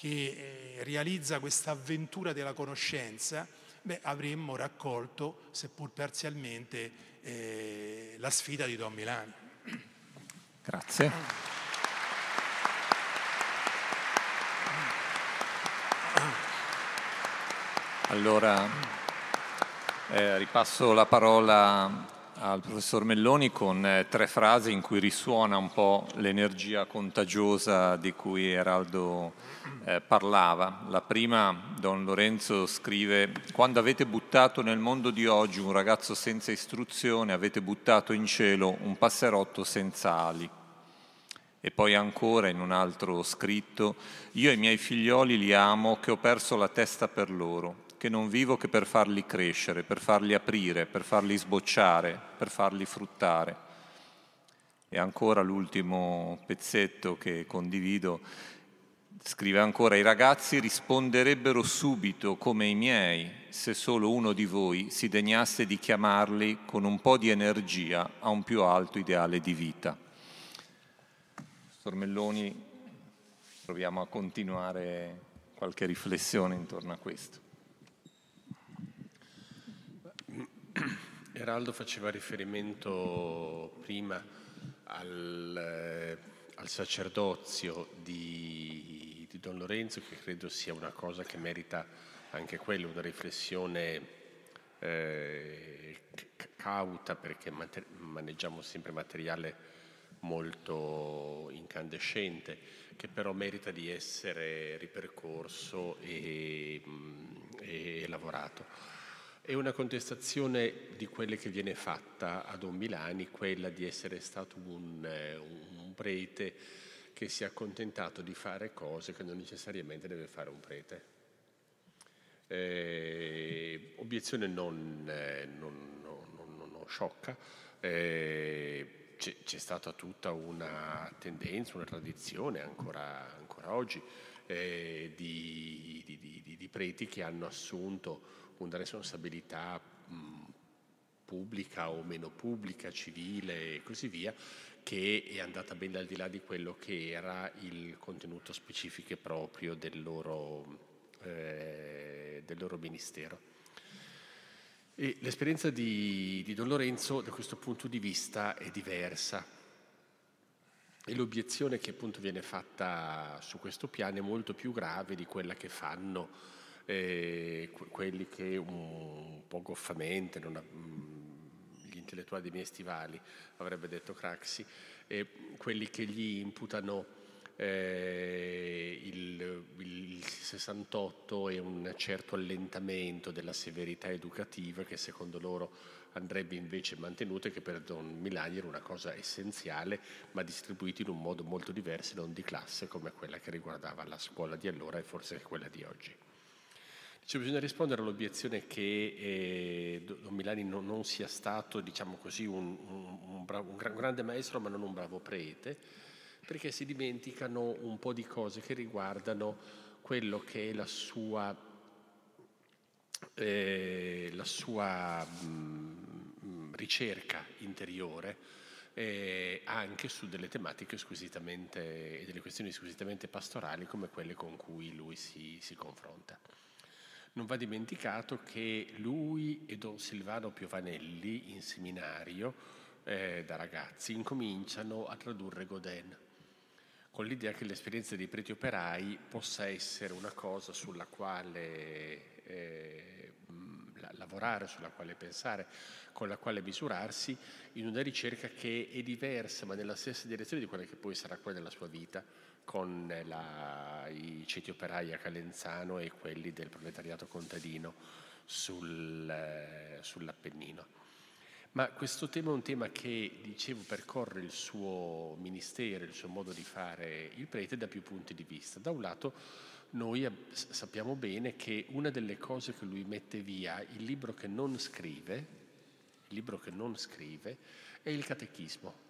che eh, realizza questa avventura della conoscenza, beh, avremmo raccolto, seppur parzialmente, eh, la sfida di Don Milani. Grazie. Allora, eh, ripasso la parola al professor Melloni con eh, tre frasi in cui risuona un po' l'energia contagiosa di cui Eraldo eh, parlava. La prima, Don Lorenzo scrive, quando avete buttato nel mondo di oggi un ragazzo senza istruzione, avete buttato in cielo un passerotto senza ali. E poi ancora in un altro scritto, io e i miei figlioli li amo che ho perso la testa per loro che non vivo che per farli crescere, per farli aprire, per farli sbocciare, per farli fruttare. E ancora l'ultimo pezzetto che condivido, scrive ancora, i ragazzi risponderebbero subito come i miei se solo uno di voi si degnasse di chiamarli con un po' di energia a un più alto ideale di vita. Sormelloni, proviamo a continuare qualche riflessione intorno a questo. Eraldo faceva riferimento prima al, eh, al sacerdozio di, di, Don Lorenzo, che credo sia una cosa che merita anche quello, una riflessione eh, cauta, perché mater- maneggiamo sempre materiale molto incandescente, che però merita di essere ripercorso e, e lavorato. È una contestazione di quelle che viene fatta a Don Milani, quella di essere stato un, eh, un prete che si è accontentato di fare cose che non necessariamente deve fare un prete. Eh, obiezione non, eh, non, non, non sciocca, eh, c'è, c'è, stata tutta una tendenza, una tradizione ancora, ancora oggi eh, di, di, di, di preti che hanno assunto una responsabilità pubblica o meno pubblica, civile e così via, che è andata ben al di là di quello che era il contenuto specifico e proprio del loro, eh, del loro ministero. E l'esperienza di, di Don Lorenzo da questo punto di vista è diversa. E l'obiezione che appunto viene fatta su questo piano è molto più grave di quella che fanno eh, quelli che un po' goffamente, ha, gli intellettuali dei miei stivali, avrebbe detto Craxi, eh, quelli che gli imputano eh, il, il, 68 e un certo allentamento della severità educativa che secondo loro andrebbe invece mantenuto e che per Don Milani era una cosa essenziale, ma distribuita in un modo molto diverso, non di classe come quella che riguardava la scuola di allora e forse quella di oggi. Cioè, bisogna rispondere all'obiezione che eh, Don Milani non, non, sia stato, diciamo così, un, un, un, bravo, un, grande maestro ma non un bravo prete, perché si dimenticano un po' di cose che riguardano quello che è la sua, eh, la sua mh, mm, ricerca interiore eh, anche su delle tematiche squisitamente e delle questioni squisitamente pastorali come quelle con cui lui si, si confronta. Non va dimenticato che lui e Don Silvano Piovanelli in seminario eh, da ragazzi incominciano a tradurre Godin con l'idea che l'esperienza dei preti operai possa essere una cosa sulla quale eh, lavorare, sulla quale pensare, con la quale misurarsi in una ricerca che è diversa ma nella stessa direzione di quella che poi sarà quella della sua vita con la, i ceti operai a Calenzano e quelli del proletariato contadino sul, eh, sull'Appennino. Ma questo tema è un tema che, dicevo, percorre il suo ministero, il suo modo di fare il prete da più punti di vista. Da un lato noi sappiamo bene che una delle cose che lui mette via, il libro che non scrive, il libro che non scrive, è il catechismo.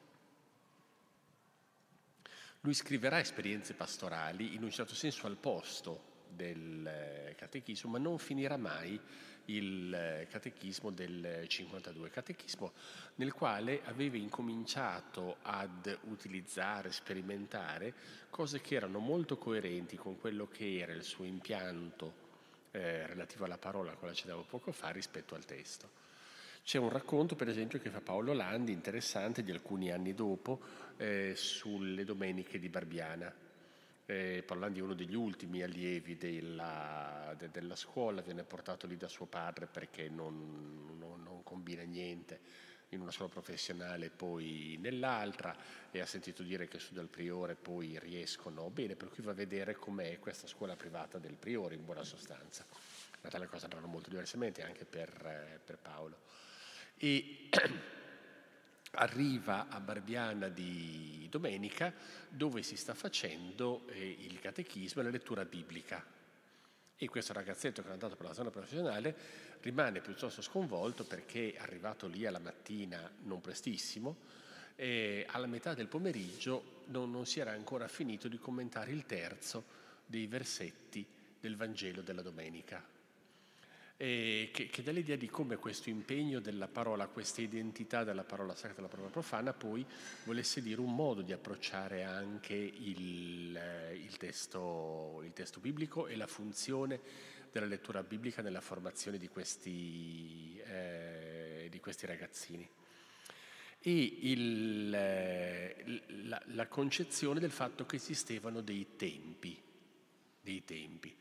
Lui scriverà esperienze pastorali in un certo senso al posto del eh, catechismo, ma non finirà mai il eh, catechismo del 52, catechismo nel quale aveva incominciato ad utilizzare, sperimentare cose che erano molto coerenti con quello che era il suo impianto eh, relativo alla parola a quale accennavo poco fa rispetto al testo. C'è un racconto, per esempio, che fa Paolo Landi, interessante, di alcuni anni dopo, eh, sulle domeniche di Barbiana eh, Parlandi è uno degli ultimi allievi della, de, della, scuola, viene portato lì da suo padre perché non, non, non combina niente in una sola professionale poi nell'altra e ha sentito dire che su dal priore poi riescono bene, per cui va a vedere com'è questa scuola privata del priore in buona sostanza. Ma tale cosa andranno molto diversamente anche per, eh, per Paolo. E arriva a Barbiana di domenica dove si sta facendo eh, il catechismo e la lettura biblica. E questo ragazzetto che è andato per la zona professionale rimane piuttosto sconvolto perché è arrivato lì alla mattina non prestissimo e alla metà del pomeriggio non, non si era ancora finito di commentare il terzo dei versetti del Vangelo della domenica che, che dà l'idea di come questo impegno della parola, questa identità della parola sacra e della parola profana, poi volesse dire un modo di approcciare anche il, eh, il, testo, il testo biblico e la funzione della lettura biblica nella formazione di questi, eh, di questi ragazzini. E il, eh, la, la concezione del fatto che esistevano dei tempi, dei tempi.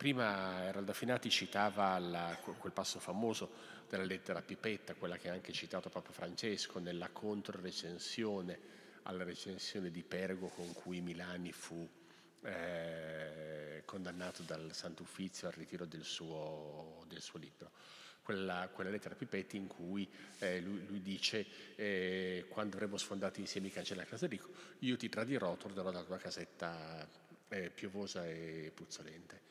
Prima Eraldo Finati citava la, quel passo famoso della lettera Pipetta, quella che ha anche citato Papa Francesco nella controrecensione alla recensione di Pergo con cui Milani fu eh, condannato dal Santo Uffizio al ritiro del suo, del suo libro. Quella, quella, lettera Pipetti in cui eh, lui, lui, dice eh, quando avremo sfondato insieme i cancelli a Casarico io ti tradirò, tornerò dalla tua casetta eh, piovosa e puzzolente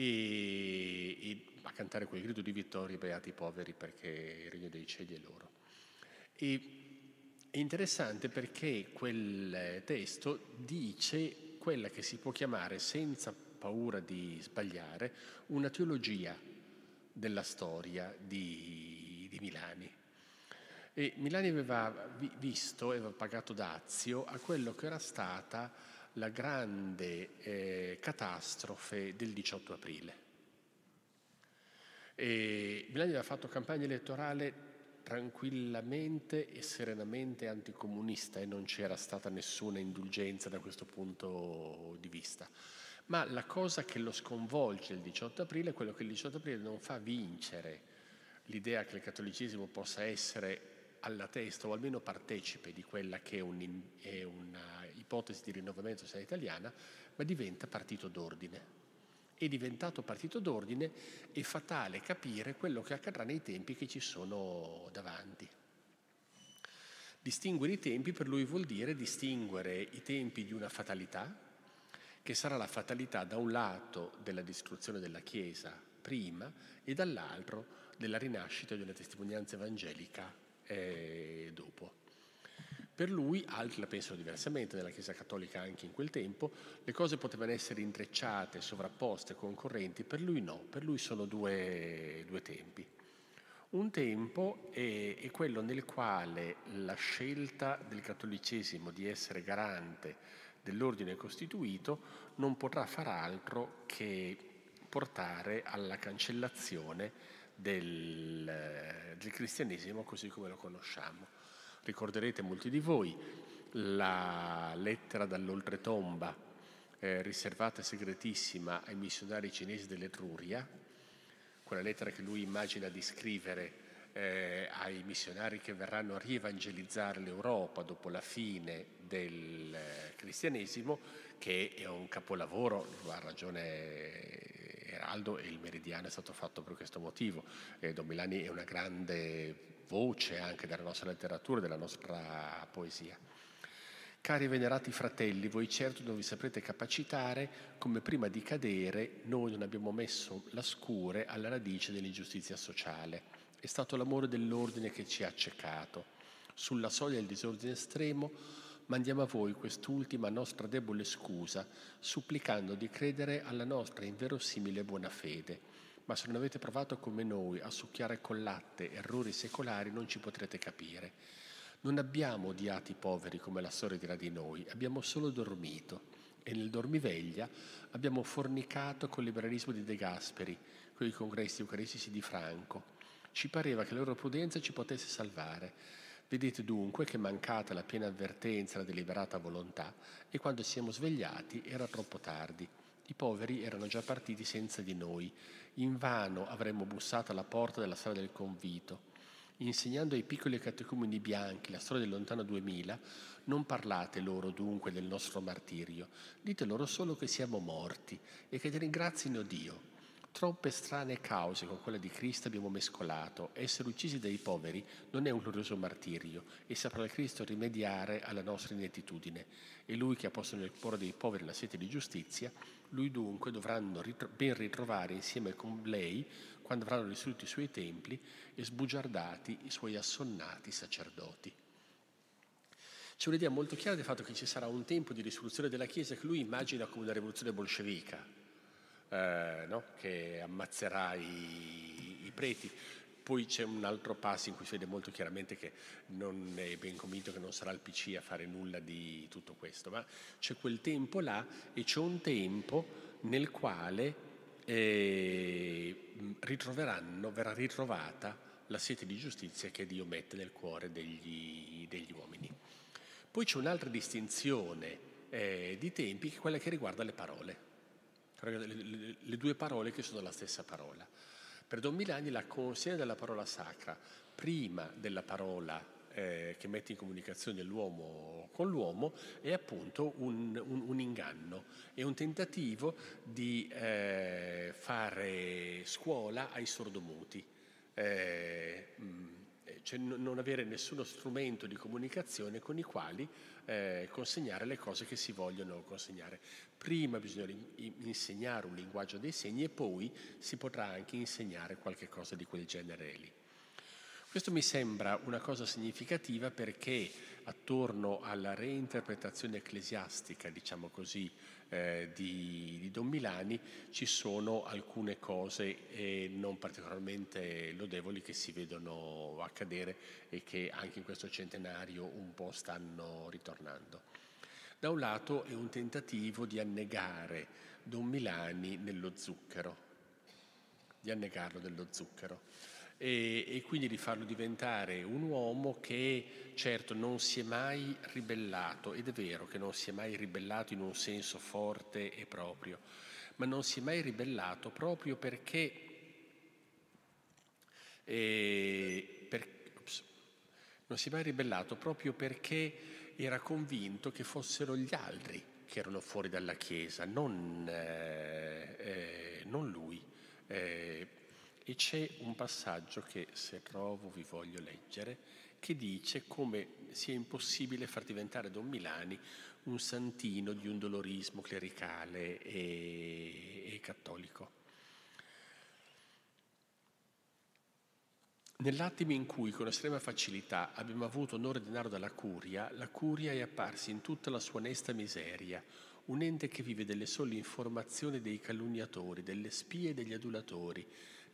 e, e a cantare quel grido di vittoria, beati i poveri perché il regno dei cieli è loro. E, è interessante perché quel testo dice quella che si può chiamare, senza paura di sbagliare, una teologia della storia di, di Milani. E Milani aveva visto, aveva pagato dazio a quello che era stata la grande eh, catastrofe del 18 aprile. E Milani aveva fatto campagna elettorale tranquillamente e serenamente anticomunista e non c'era stata nessuna indulgenza da questo punto di vista. Ma la cosa che lo sconvolge il 18 aprile è quello che il 18 aprile non fa vincere l'idea che il cattolicesimo possa essere alla testa o almeno partecipe di quella che è, un, è una ipotesi di rinnovamento della italiana, ma diventa partito d'ordine. È diventato partito d'ordine è fatale capire quello che accadrà nei tempi che ci sono davanti. Distinguere i tempi per lui vuol dire distinguere i tempi di una fatalità, che sarà la fatalità da un lato della distruzione della Chiesa prima e dall'altro della rinascita di una testimonianza evangelica eh, dopo. Per lui, altri la pensano diversamente, nella Chiesa Cattolica anche in quel tempo, le cose potevano essere intrecciate, sovrapposte, concorrenti, per lui no, per lui sono due, due tempi. Un tempo è, è, quello nel quale la scelta del cattolicesimo di essere garante dell'ordine costituito non potrà far altro che portare alla cancellazione del, del cristianesimo così come lo conosciamo. Ricorderete molti di voi la lettera dall'oltretomba eh, riservata segretissima ai missionari cinesi dell'Etruria, quella lettera che lui immagina di scrivere eh, ai missionari che verranno a rievangelizzare l'Europa dopo la fine del eh, cristianesimo, che è un capolavoro, ha ragione Eraldo e il Meridiano è stato fatto per questo motivo. Eh, Don Milani è una grande voce anche della nostra letteratura, della nostra poesia. Cari venerati fratelli, voi certo non vi saprete capacitare come prima di cadere noi non abbiamo messo la scure alla radice dell'ingiustizia sociale. È stato l'amore dell'ordine che ci ha accecato. Sulla soglia del disordine estremo mandiamo a voi quest'ultima nostra debole scusa, supplicando di credere alla nostra inverosimile buona fede. Ma se non avete provato come noi a succhiare col latte errori secolari non ci potrete capire. Non abbiamo odiato i poveri come la storia dirà di noi, abbiamo solo dormito e nel dormiveglia abbiamo fornicato col liberalismo di De Gasperi, con i congressi eucaristici di Franco. Ci pareva che la loro prudenza ci potesse salvare. Vedete dunque che mancata la piena avvertenza e la deliberata volontà e quando siamo svegliati era troppo tardi. I poveri erano già partiti senza di noi. Invano avremmo bussato alla porta della sala del convito insegnando ai piccoli catecumeni bianchi la storia del lontano 2000, non parlate loro dunque del nostro martirio, dite loro solo che siamo morti e che ti ringrazino Dio. Troppe strane cause con quella di Cristo abbiamo mescolato. Essere uccisi dai poveri non è un glorioso martirio e saprà il Cristo rimediare alla nostra inettitudine. E lui che ha posto nel cuore dei poveri la sete di giustizia, lui dunque dovranno ben ritrovare insieme con lei quando avranno distrutto i suoi templi e sbugiardati i suoi assonnati sacerdoti. C'è un'idea molto chiara del fatto che ci sarà un tempo di risoluzione della Chiesa che lui immagina come una rivoluzione bolscevica, eh, no? che ammazzerà i, i preti. Poi c'è un altro passo in cui si vede molto chiaramente che non è ben convinto che non sarà il PC a fare nulla di tutto questo, ma c'è quel tempo là e c'è un tempo nel quale e ritroveranno, verrà ritrovata la sete di giustizia che Dio mette nel cuore degli, degli uomini. Poi c'è un'altra distinzione eh, di tempi che è quella che riguarda le parole, le, le, le, due parole che sono la stessa parola. Per Don Milani la consegna della parola sacra prima della parola eh, che mette in comunicazione l'uomo con l'uomo è appunto un, un, un inganno, è un tentativo di eh, fare scuola ai sordomuti. Eh, mm, cioè non avere nessuno strumento di comunicazione con i quali eh, consegnare le cose che si vogliono consegnare. Prima bisogna insegnare un linguaggio dei segni e poi si potrà anche insegnare qualche cosa di quel genere lì. Questo mi sembra una cosa significativa perché attorno alla reinterpretazione ecclesiastica, diciamo così, eh, di, di, Don Milani ci sono alcune cose eh, non particolarmente lodevoli che si vedono accadere e che anche in questo centenario un po' stanno ritornando. Da un lato è un tentativo di annegare Don Milani nello zucchero, di annegarlo nello zucchero e, e, quindi di farlo diventare un uomo che certo non si è mai ribellato, ed è vero che non si è mai ribellato in un senso forte e proprio, ma non si è mai ribellato proprio perché, eh, per, ops, non si è mai ribellato proprio perché era convinto che fossero gli altri che erano fuori dalla Chiesa, non, eh, eh, non lui. E c'è un passaggio che se trovo vi voglio leggere, che dice come sia impossibile far diventare Don Milani un santino di un dolorismo clericale e, e cattolico. Nell'attimo in cui con estrema facilità abbiamo avuto onore denaro dalla curia, la curia è apparsa in tutta la sua onesta miseria, un ente che vive delle sole informazioni dei calunniatori, delle spie e degli adulatori,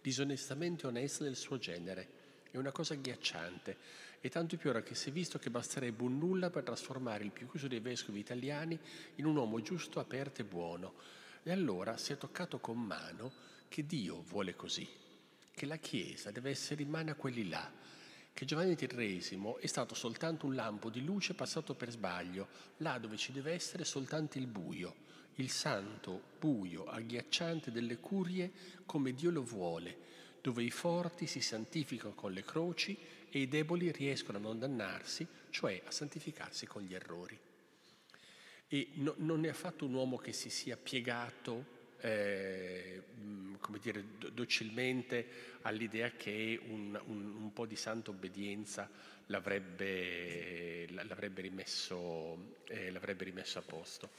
disonestamente onesta del suo genere. È una cosa agghiacciante, e tanto più ora che si è visto che basterebbe un nulla per trasformare il più chiuso dei vescovi italiani in un uomo giusto, aperto e buono. E allora si è toccato con mano che Dio vuole così, che la Chiesa deve essere in mano a quelli là, che Giovanni XIII è stato soltanto un lampo di luce passato per sbaglio, là dove ci deve essere soltanto il buio il santo, buio, agghiacciante delle curie come Dio lo vuole, dove i forti si santificano con le croci e i deboli riescono a non dannarsi, cioè a santificarsi con gli errori. E no, non è affatto un uomo che si sia piegato eh, come dire, docilmente all'idea che un, un, un po' di santa obbedienza l'avrebbe, l'avrebbe, rimesso, eh, l'avrebbe rimesso a posto.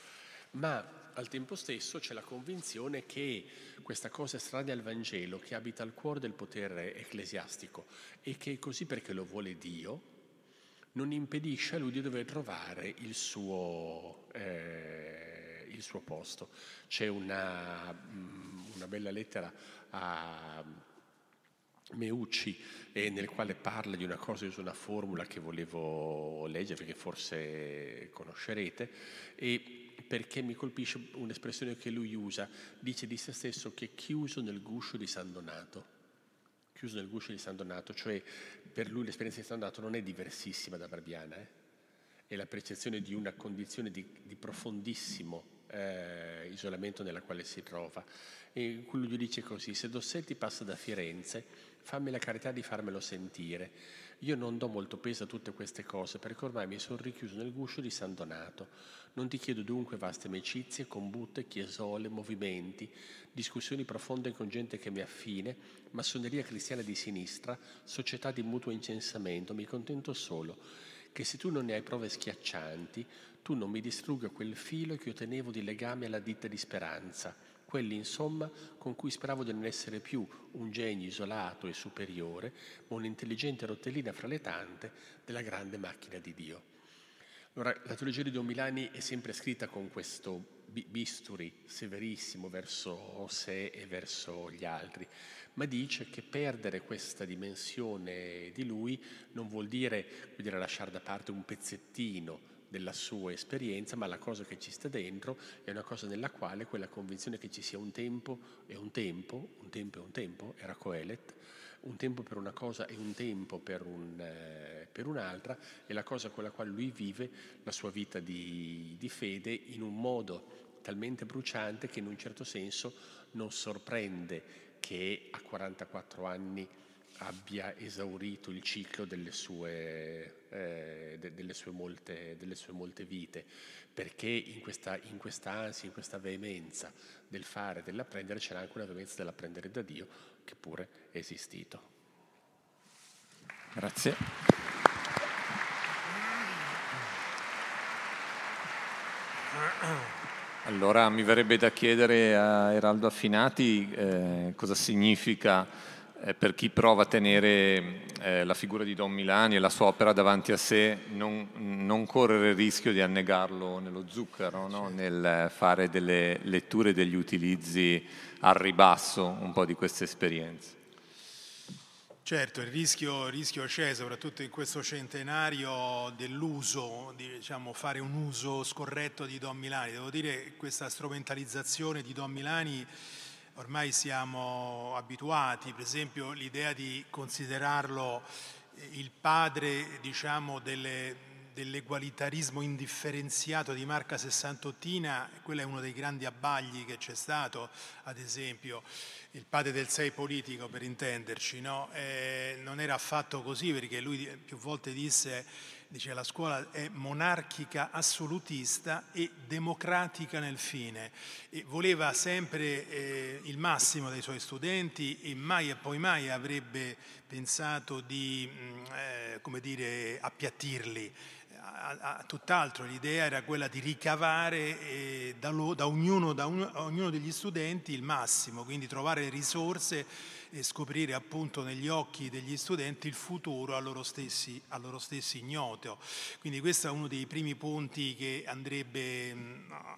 Ma al tempo stesso c'è la convinzione che questa cosa estranea al Vangelo, che abita al cuore del potere ecclesiastico e che è così perché lo vuole Dio, non impedisce a lui di dover trovare il suo, eh, il suo posto. C'è una, mm, una bella lettera a Meucci eh, nel quale parla di una cosa, uso una formula che volevo leggere perché forse conoscerete, e perché mi colpisce un'espressione che lui usa, dice di se stesso che è chiuso nel guscio di San Donato, chiuso nel guscio di San Donato, cioè per lui l'esperienza di San Donato non è diversissima da Barbiana, eh? è la percezione di una condizione di, di profondissimo eh, isolamento nella quale si trova. E lui dice così, se Dossetti passa da Firenze, fammi la carità di farmelo sentire. Io non do molto peso a tutte queste cose perché ormai mi sono richiuso nel guscio di San Donato. Non ti chiedo dunque vaste amicizie, combute, chiesole, movimenti, discussioni profonde con gente che mi affine, massoneria cristiana di sinistra, società di mutuo incensamento. Mi contento solo che se tu non ne hai prove schiaccianti, tu non mi distrugga quel filo che io tenevo di legame alla ditta di speranza quelli insomma con cui speravo di non essere più un genio isolato e superiore, ma un'intelligente rotellina fra le tante della grande macchina di Dio. Allora, la teologia di Don Milani è sempre scritta con questo bisturi severissimo verso sé e verso gli altri, ma dice che perdere questa dimensione di lui non vuol dire, dire lasciare da parte un pezzettino della sua esperienza, ma la cosa che ci sta dentro è una cosa nella quale quella convinzione che ci sia un tempo e un tempo, un tempo e un tempo, era Coelet, un tempo per una cosa e un tempo per, un, eh, per un'altra, è la cosa con la quale lui vive la sua vita di, di fede in un modo talmente bruciante che in un certo senso non sorprende che a 44 anni abbia esaurito il ciclo delle sue, eh, de, delle sue, molte, delle sue molte, vite, perché in questa, in questa ansia, in questa veemenza del fare, dell'apprendere, c'era anche una veemenza dell'apprendere da Dio che pure è esistito. Grazie. Allora mi verrebbe da chiedere a Eraldo Affinati eh, cosa significa per chi prova a tenere eh, la figura di Don Milani e la sua opera davanti a sé, non, non correre il rischio di annegarlo nello zucchero, no? nel fare delle letture, degli utilizzi al ribasso un po' di queste esperienze. Certo, il rischio, il rischio, c'è, soprattutto in questo centenario dell'uso, di diciamo, fare un uso scorretto di Don Milani. Devo dire che questa strumentalizzazione di Don Milani ormai siamo abituati, per esempio l'idea di considerarlo il padre diciamo, delle, dell'egualitarismo indifferenziato di Marca Sessantottina, quello è uno dei grandi abbagli che c'è stato, ad esempio, il padre del sei politico per intenderci, no? eh, non era affatto così perché lui più volte disse dice la scuola è monarchica assolutista e democratica nel fine. E voleva sempre eh, il massimo dei suoi studenti e mai e poi mai avrebbe pensato di mm, eh, come dire, appiattirli. A, a, tutt'altro, l'idea era quella di ricavare eh, da, lo, da, ognuno, da un, ognuno degli studenti il massimo, quindi trovare risorse e scoprire appunto negli occhi degli studenti il futuro a loro stessi, a loro stessi ignoto. Quindi questo è uno dei primi punti che andrebbe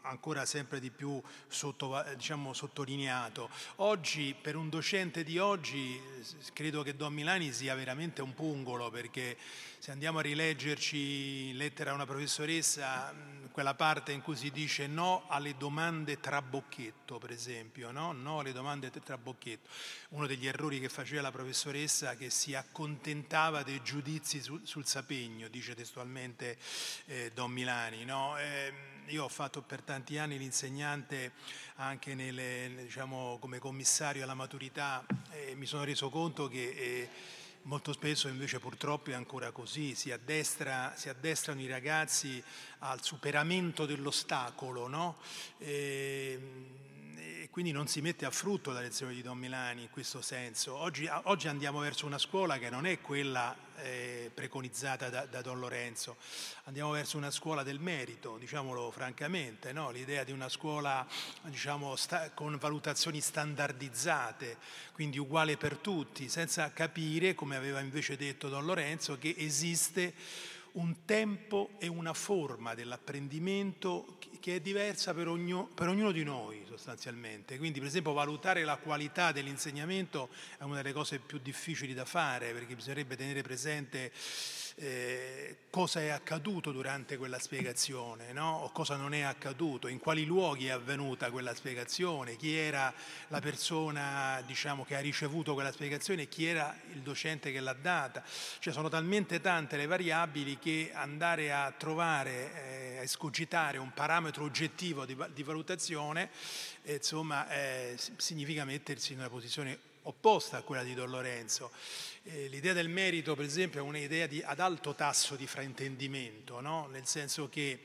ancora sempre di più sotto, diciamo, sottolineato. Oggi, per un docente di oggi, credo che Don Milani sia veramente un pungolo perché se andiamo a rileggerci lettera a una professoressa, quella parte in cui si dice no alle domande trabocchetto, per esempio, no? no alle domande trabocchetto. Uno degli errori che faceva la professoressa che si accontentava dei giudizi sul, sul sapegno, dice testualmente eh, Don Milani. No? Eh, io ho fatto per tanti anni l'insegnante anche nelle, diciamo, come commissario alla maturità e mi sono reso conto che... Eh, Molto spesso invece purtroppo è ancora così, si, addestra, si addestrano i ragazzi al superamento dell'ostacolo, no? e, quindi non si mette a frutto la lezione di Don Milani in questo senso. Oggi, oggi andiamo verso una scuola che non è quella eh, preconizzata da, da, Don Lorenzo, andiamo verso una scuola del merito, diciamolo francamente, no? l'idea di una scuola diciamo, sta, con valutazioni standardizzate, quindi uguale per tutti, senza capire, come aveva invece detto Don Lorenzo, che esiste un tempo e una forma dell'apprendimento che è diversa per, ognuno, per ognuno di noi sostanzialmente. Quindi per esempio valutare la qualità dell'insegnamento è una delle cose più difficili da fare perché bisognerebbe tenere presente eh, cosa è accaduto durante quella spiegazione no? o cosa non è accaduto, in quali luoghi è avvenuta quella spiegazione, chi era la persona diciamo, che ha ricevuto quella spiegazione e chi era il docente che l'ha data. Cioè, sono talmente tante le variabili che andare a trovare, eh, a escogitare un parametro oggettivo di, di valutazione eh, insomma, eh, significa mettersi in una posizione opposta a quella di Don Lorenzo. Eh, l'idea del merito, per esempio, è un'idea di, ad alto tasso di fraintendimento, no? nel senso che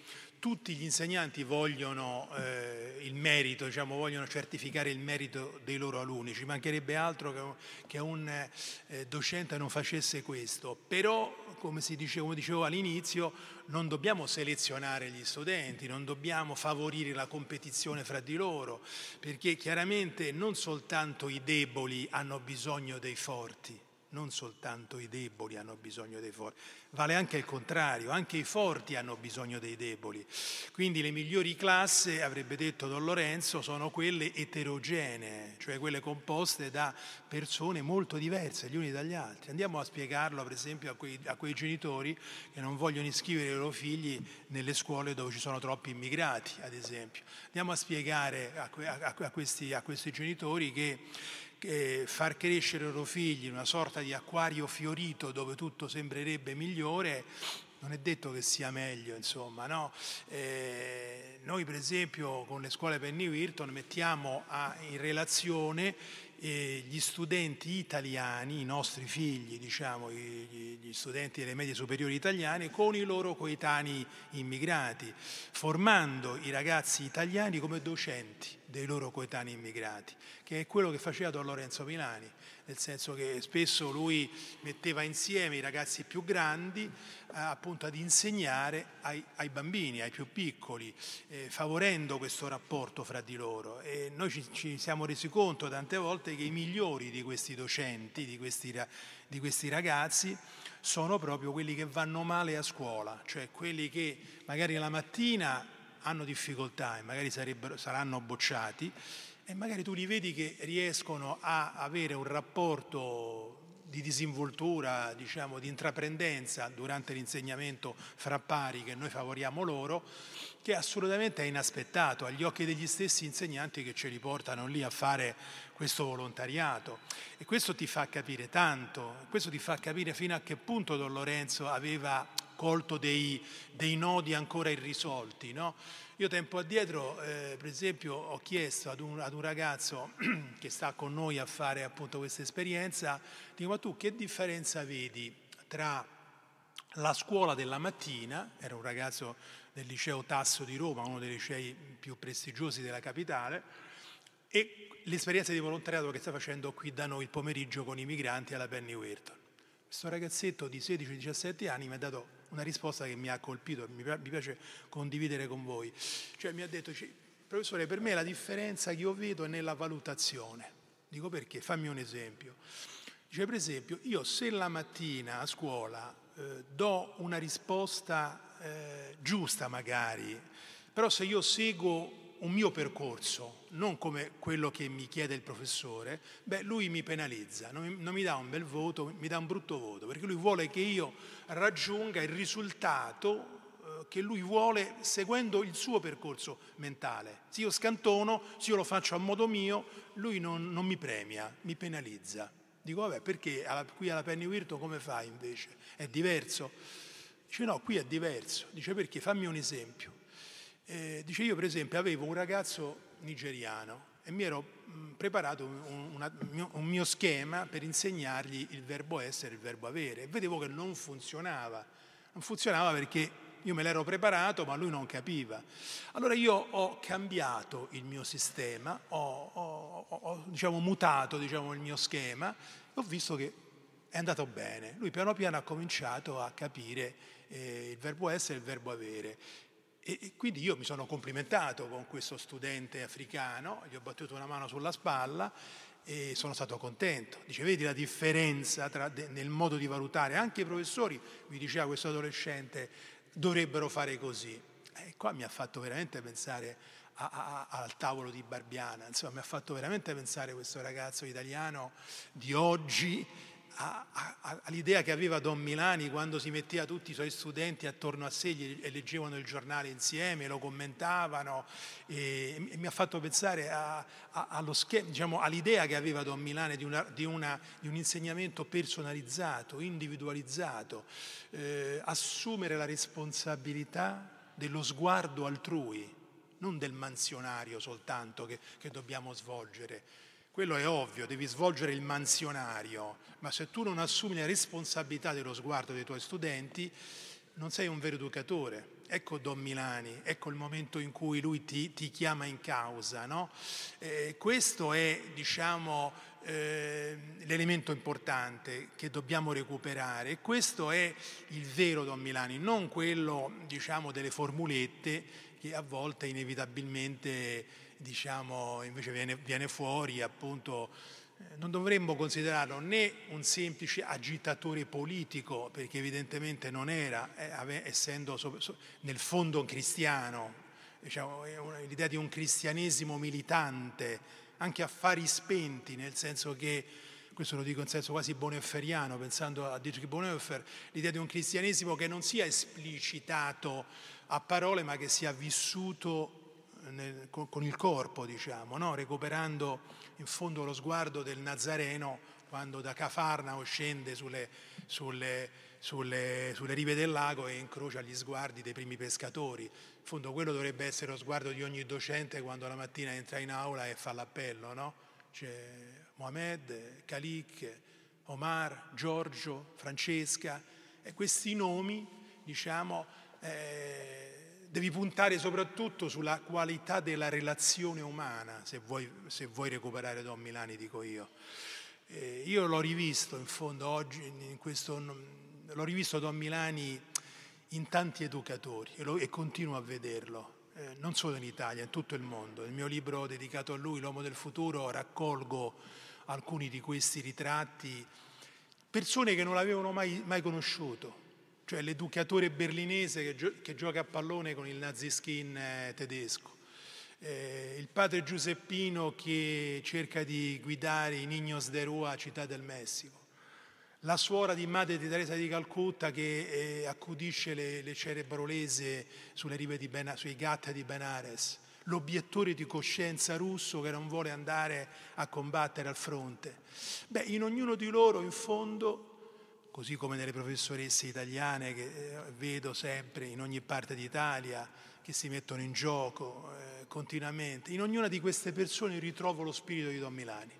tutti gli insegnanti vogliono eh, il merito, diciamo, vogliono certificare il merito dei loro alunni, ci mancherebbe altro che, che un eh, docente non facesse questo, però come, dicevo, come dicevo all'inizio non dobbiamo selezionare gli studenti, non dobbiamo favorire la competizione fra di loro, perché chiaramente non soltanto i deboli hanno bisogno dei forti, non soltanto i deboli hanno bisogno dei forti, vale anche il contrario, anche i forti hanno bisogno dei deboli. Quindi le migliori classi, avrebbe detto Don Lorenzo, sono quelle eterogenee, cioè quelle composte da persone molto diverse gli uni dagli altri. Andiamo a spiegarlo per esempio a quei, a quei genitori che non vogliono iscrivere i loro figli nelle scuole dove ci sono troppi immigrati, ad esempio. Andiamo a spiegare a, a, a, questi, questi genitori che far crescere i loro figli in una sorta di acquario fiorito dove tutto sembrerebbe migliore, non è detto che sia meglio, insomma. No? Eh, noi per esempio con le scuole Penny Wilton mettiamo a, in relazione eh, gli studenti italiani, i nostri figli, diciamo, gli, gli studenti delle medie superiori italiane, con i loro coetanei immigrati, formando i ragazzi italiani come docenti dei loro coetanei immigrati, che è quello che faceva Don Lorenzo Milani nel senso che spesso lui metteva insieme i ragazzi più grandi eh, appunto ad insegnare ai, ai, bambini, ai più piccoli, eh, favorendo questo rapporto fra di loro. E noi ci, ci, siamo resi conto tante volte che i migliori di questi docenti, di questi, di questi ragazzi, sono proprio quelli che vanno male a scuola, cioè quelli che magari la mattina hanno difficoltà e magari saranno bocciati e magari tu li vedi che riescono a avere un rapporto di disinvoltura, diciamo, di intraprendenza durante l'insegnamento fra pari che noi favoriamo loro, che assolutamente è inaspettato agli occhi degli stessi insegnanti che ce li portano lì a fare questo volontariato. E questo ti fa capire tanto, questo ti fa capire fino a che punto Don Lorenzo aveva colto dei, dei nodi ancora irrisolti. No? Io tempo addietro, eh, per esempio, ho chiesto ad un, ad un, ragazzo che sta con noi a fare appunto questa esperienza, dico ma tu che differenza vedi tra la scuola della mattina, era un ragazzo del liceo Tasso di Roma, uno dei licei più prestigiosi della capitale, e l'esperienza di volontariato che sta facendo qui da noi il pomeriggio con i migranti alla Penny Weirton. Questo ragazzetto di 16-17 anni mi ha dato una risposta che mi ha colpito, mi piace condividere con voi. Cioè mi ha detto, professore, per me la differenza che io vedo è nella valutazione. Dico perché? Fammi un esempio. Dice, per esempio, io se la mattina a scuola eh, do una risposta eh, giusta magari, però se io seguo un mio percorso, non come quello che mi chiede il professore, beh, lui mi penalizza, non mi, non mi, dà un bel voto, mi dà un brutto voto, perché lui vuole che io raggiunga il risultato eh, che lui vuole seguendo il suo percorso mentale. Se io scantono, se io lo faccio a modo mio, lui non, non mi premia, mi penalizza. Dico, vabbè, perché alla, qui alla Penny Virto come fai invece? È diverso? Dice, no, qui è diverso. Dice, perché? Fammi un esempio. Eh, dice io per esempio avevo un ragazzo nigeriano e mi ero mh, preparato un, una, un, mio schema per insegnargli il verbo essere e il verbo avere e vedevo che non funzionava. Non funzionava perché Io me l'ero preparato, ma lui non capiva. Allora io ho cambiato il mio sistema, ho, ho, ho diciamo, mutato diciamo, il mio schema e ho visto che è andato bene. Lui piano piano ha cominciato a capire eh, il verbo essere e il verbo avere. E, quindi io mi sono complimentato con questo studente africano, gli ho battuto una mano sulla spalla e sono stato contento. Dice, vedi la differenza tra, nel modo di valutare? Anche i professori, mi diceva questo adolescente, dovrebbero fare così. E qua mi ha fatto veramente pensare a, a, al tavolo di Barbiana, insomma mi ha fatto veramente pensare questo ragazzo italiano di oggi a, a, all'idea che aveva Don Milani quando si metteva tutti i suoi studenti attorno a sé e leggevano il giornale insieme, lo commentavano e, e mi ha fatto pensare a, schema, diciamo, all'idea che aveva Don Milani di, una, di, una, di un insegnamento personalizzato, individualizzato, eh, assumere la responsabilità dello sguardo altrui, non del mansionario soltanto che, che dobbiamo svolgere quello è ovvio, devi svolgere il mansionario, ma se tu non assumi la responsabilità dello sguardo dei tuoi studenti, non sei un vero educatore. Ecco Don Milani, ecco il momento in cui lui ti, ti chiama in causa. No? Eh, questo è, diciamo, eh, l'elemento importante che dobbiamo recuperare questo è il vero Don Milani, non quello, diciamo, delle formulette che a volte inevitabilmente diciamo, invece viene, viene fuori appunto eh, non dovremmo considerarlo né un semplice agitatore politico, perché evidentemente non era, eh, essendo nel fondo cristiano, diciamo, l'idea di un cristianesimo militante, anche affari spenti, nel senso che, questo lo dico in senso quasi bonhoefferiano, pensando a Dietrich Bonhoeffer, l'idea di un cristianesimo che non sia esplicitato a parole, ma che sia vissuto nel, con, il corpo, diciamo, no? recuperando in fondo lo sguardo del Nazareno quando da Cafarnao scende sulle, sulle, sulle, sulle rive del lago e incrocia gli sguardi dei primi pescatori. In fondo quello dovrebbe essere lo sguardo di ogni docente quando la mattina entra in aula e fa l'appello, no? C'è Mohamed, Khalik, Omar, Giorgio, Francesca e questi nomi, diciamo, eh, devi puntare soprattutto sulla qualità della relazione umana, se vuoi, se vuoi recuperare Don Milani, dico io. Eh, io l'ho rivisto in fondo oggi, in questo, l'ho rivisto Don Milani in tanti educatori e, lo, e continuo a vederlo, eh, non solo in Italia, in tutto il mondo. Nel mio libro dedicato a lui, L'uomo del futuro, raccolgo alcuni di questi ritratti, persone che non l'avevano mai, mai conosciuto, cioè l'educatore berlinese che, gio- che gioca a pallone con il naziskin eh, tedesco, eh, il padre Giuseppino che cerca di guidare i Niños de Rua Città del Messico, la suora di Madre di Teresa di Calcutta che eh, accudisce le, le cerebrolese sulle rive di ben- sui gatti di Benares, l'obiettore di coscienza russo che non vuole andare a combattere al fronte. Beh, in ognuno di loro in fondo così come nelle professoresse italiane che eh, vedo sempre in ogni parte d'Italia, che si mettono in gioco eh, continuamente. In ognuna di queste persone ritrovo lo spirito di Don Milani.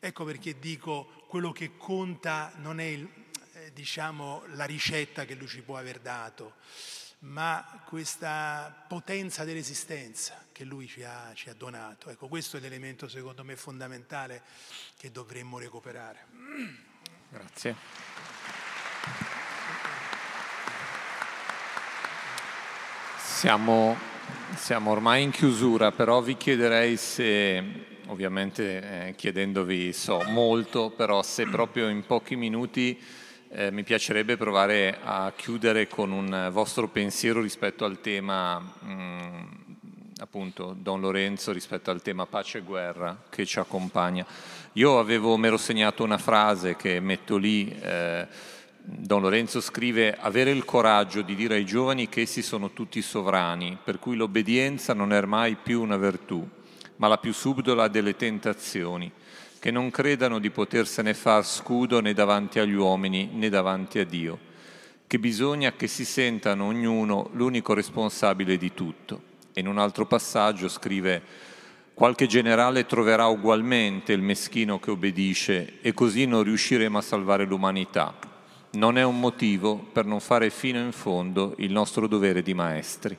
Ecco perché dico quello che conta non è il, eh, diciamo, la ricetta che lui ci può aver dato, ma questa potenza dell'esistenza che lui ci ha, ci ha donato. Ecco, questo è l'elemento secondo me fondamentale che dovremmo recuperare. Grazie. Siamo, siamo, ormai in chiusura, però vi chiederei se, ovviamente eh, chiedendovi so molto, però se proprio in pochi minuti eh, mi piacerebbe provare a chiudere con un vostro pensiero rispetto al tema, mh, mm, appunto, Don Lorenzo, rispetto al tema pace e guerra che ci accompagna. Io avevo, mi ero segnato una frase che metto lì. Eh, Don Lorenzo scrive avere il coraggio di dire ai giovani che essi sono tutti sovrani, per cui l'obbedienza non è mai più una virtù, ma la più subdola delle tentazioni, che non credano di potersene far scudo né davanti agli uomini né davanti a Dio, che bisogna che si sentano ognuno l'unico responsabile di tutto. E in un altro passaggio scrive qualche generale troverà ugualmente il meschino che obbedisce e così non riusciremo a salvare l'umanità non è un motivo per non fare fino in fondo il nostro dovere di maestri.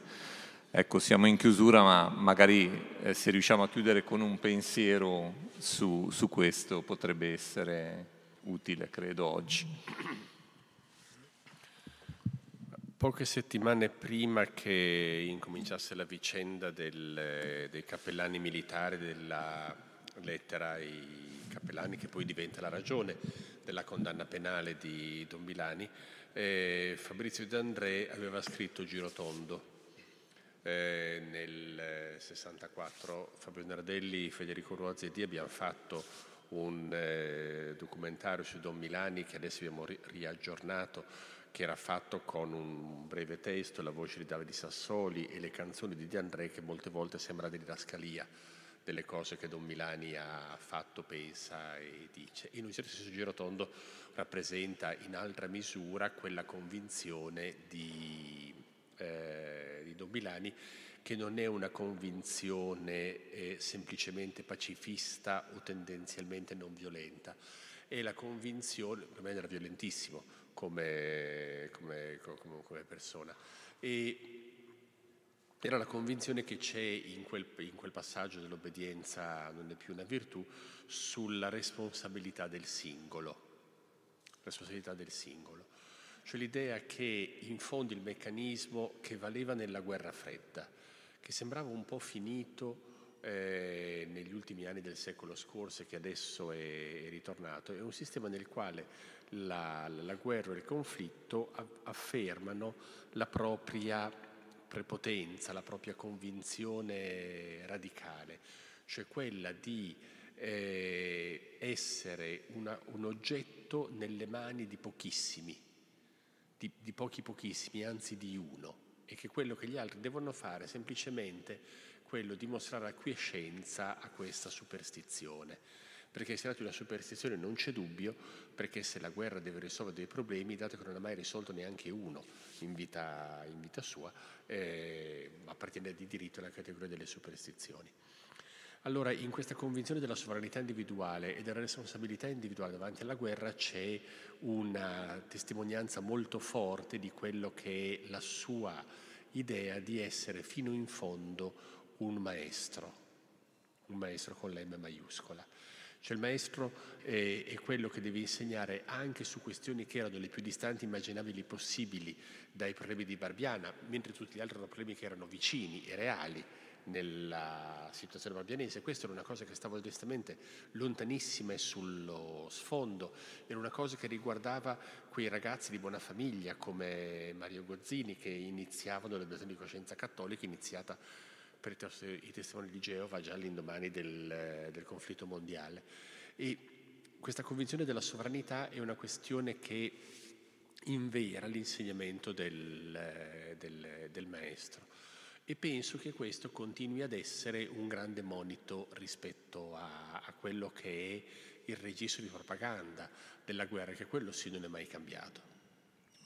Ecco, siamo in chiusura, ma magari eh, se riusciamo a chiudere con un pensiero su, su questo potrebbe essere utile, credo, oggi. Poche settimane prima che incominciasse la vicenda del, dei cappellani militari, della lettera ai cappellani che poi diventa la ragione della condanna penale di Don Milani, eh, Fabrizio D'André aveva scritto Girotondo eh, nel 64 Fabio Nardelli, Federico Ruozzi e Di abbiamo fatto un eh, documentario su Don Milani che adesso abbiamo ri- riaggiornato che era fatto con un breve testo, la voce di Davide Sassoli e le canzoni di Di André che molte volte sembra didascalia delle cose che Don Milani ha fatto, pensa e dice. In un certo senso Girotondo rappresenta in altra misura quella convinzione di eh, di Don Milani, che non è una convinzione eh, semplicemente pacifista o tendenzialmente non violenta, è la convinzione, per me era violentissimo come, come, come, come persona, e era la convinzione che c'è in quel, in quel passaggio dell'obbedienza non è più una virtù, sulla responsabilità del singolo, responsabilità del singolo. Cioè l'idea che in fondo il meccanismo che valeva nella guerra fredda, che sembrava un po' finito eh, negli ultimi anni del secolo scorso e che adesso è, ritornato, è un sistema nel quale la, la guerra e il conflitto affermano la propria prepotenza, la propria convinzione radicale, cioè quella di eh, essere una, un oggetto nelle mani di pochissimi di, di pochi pochissimi, anzi di uno, e che quello che gli altri devono fare è semplicemente quello di mostrare acquiescenza a questa superstizione. Perché si tratta di una superstizione non c'è dubbio, perché se la guerra deve risolvere dei problemi, dato che non ha mai risolto neanche uno in vita, in vita sua, eh, appartiene di diritto alla categoria delle superstizioni. Allora, in questa convinzione della sovranità individuale e della responsabilità individuale davanti alla guerra c'è una testimonianza molto forte di quello che è la sua idea di essere fino in fondo un maestro, un maestro con l'M maiuscola. Cioè il maestro è, è, quello che deve insegnare anche su questioni che erano le più distanti immaginabili possibili dai problemi di Barbiana, mentre tutti gli altri erano problemi che erano vicini e reali nella situazione barbianese. Questa era una cosa che stava onestamente lontanissima e sullo sfondo, era una cosa che riguardava quei ragazzi di buona famiglia come Mario Gozzini che iniziavano l'educazione di coscienza cattolica iniziata per i testimoni di Geova già all'indomani del, del conflitto mondiale. E questa convinzione della sovranità è una questione che invera l'insegnamento del, del, del maestro e penso che questo continui ad essere un grande monito rispetto a, a quello che è il registro di propaganda della guerra, che quello sì non è mai cambiato,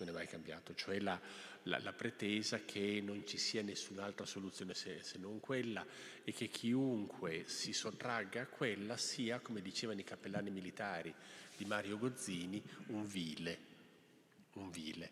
non è mai cambiato, cioè la, la, la pretesa che non ci sia nessun'altra soluzione se, se, non quella e che chiunque si sottragga a quella sia, come dicevano i cappellani militari di Mario Gozzini, un vile, un vile.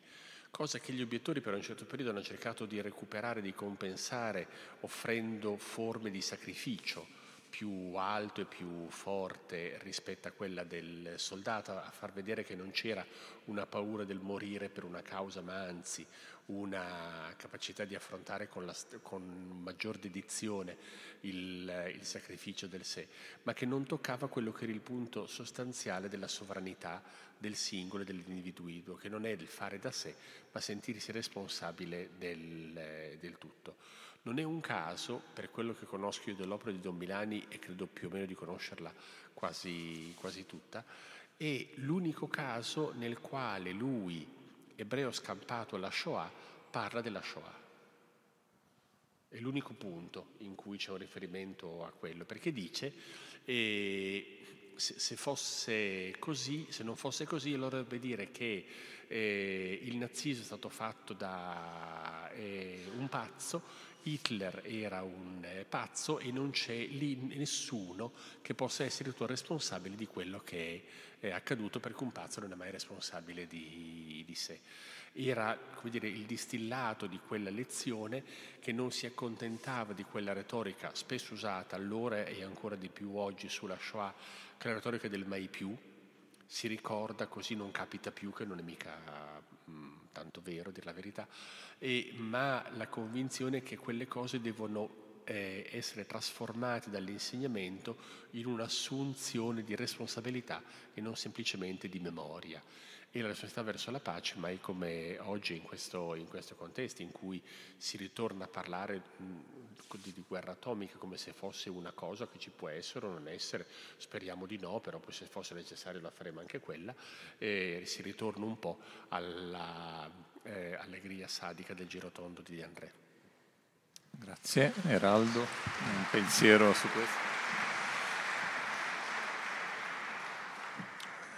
Cosa che gli obiettori per un certo periodo hanno cercato di recuperare, di compensare, offrendo forme di sacrificio più alto e più forte rispetto a quella del soldato, a far vedere che non c'era una paura del morire per una causa, ma anzi una capacità di affrontare con, la, con maggior dedizione il, il, sacrificio del sé, ma che non toccava quello che era il punto sostanziale della sovranità del singolo e dell'individuo, che non è il fare da sé, ma sentirsi responsabile del, del tutto. Non è un caso, per quello che conosco io dell'opera di Don Milani, e credo più o meno di conoscerla quasi, quasi tutta, è l'unico caso nel quale lui, ebreo scampato alla Shoah, parla della Shoah. È l'unico punto in cui c'è un riferimento a quello, perché dice, eh, se, se, fosse così, se non fosse così, allora dovrebbe dire che eh, il nazismo è stato fatto da eh, un pazzo, Hitler era un eh, pazzo e non c'è lì nessuno che possa essere tuo responsabile di quello che è accaduto perché un pazzo non è mai responsabile di, di sé. Era dire, il distillato di quella lezione che non si accontentava di quella retorica spesso usata allora e ancora di più oggi sulla Shoah, che è la retorica del mai più, si ricorda così non capita più, che non è mica mh, mm, tanto vero, dire la verità, e, ma la convinzione che quelle cose devono eh, essere trasformate dall'insegnamento in un'assunzione di responsabilità e non semplicemente di memoria e la responsabilità verso la pace, mai come oggi in questo, in questo contesto in cui si ritorna a parlare di, di, guerra atomica come se fosse una cosa che ci può essere o non essere, speriamo di no, però se fosse necessario la faremo anche quella, e si ritorna un po' all'allegria eh, sadica del girotondo di André. Grazie, Eraldo, un pensiero su questo?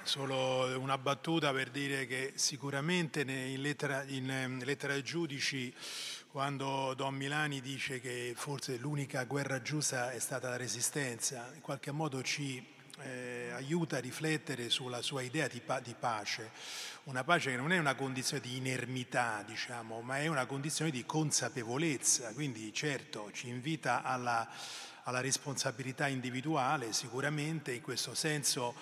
Solo una battuta per dire che sicuramente in lettera, in ehm, lettera ai giudici, quando Don Milani dice che forse l'unica guerra giusta è stata la resistenza, in qualche modo ci eh, aiuta a riflettere sulla sua idea di, pa- di, pace, una pace che non è una condizione di inermità, diciamo, ma è una condizione di consapevolezza, quindi certo ci invita alla, alla responsabilità individuale, sicuramente in questo senso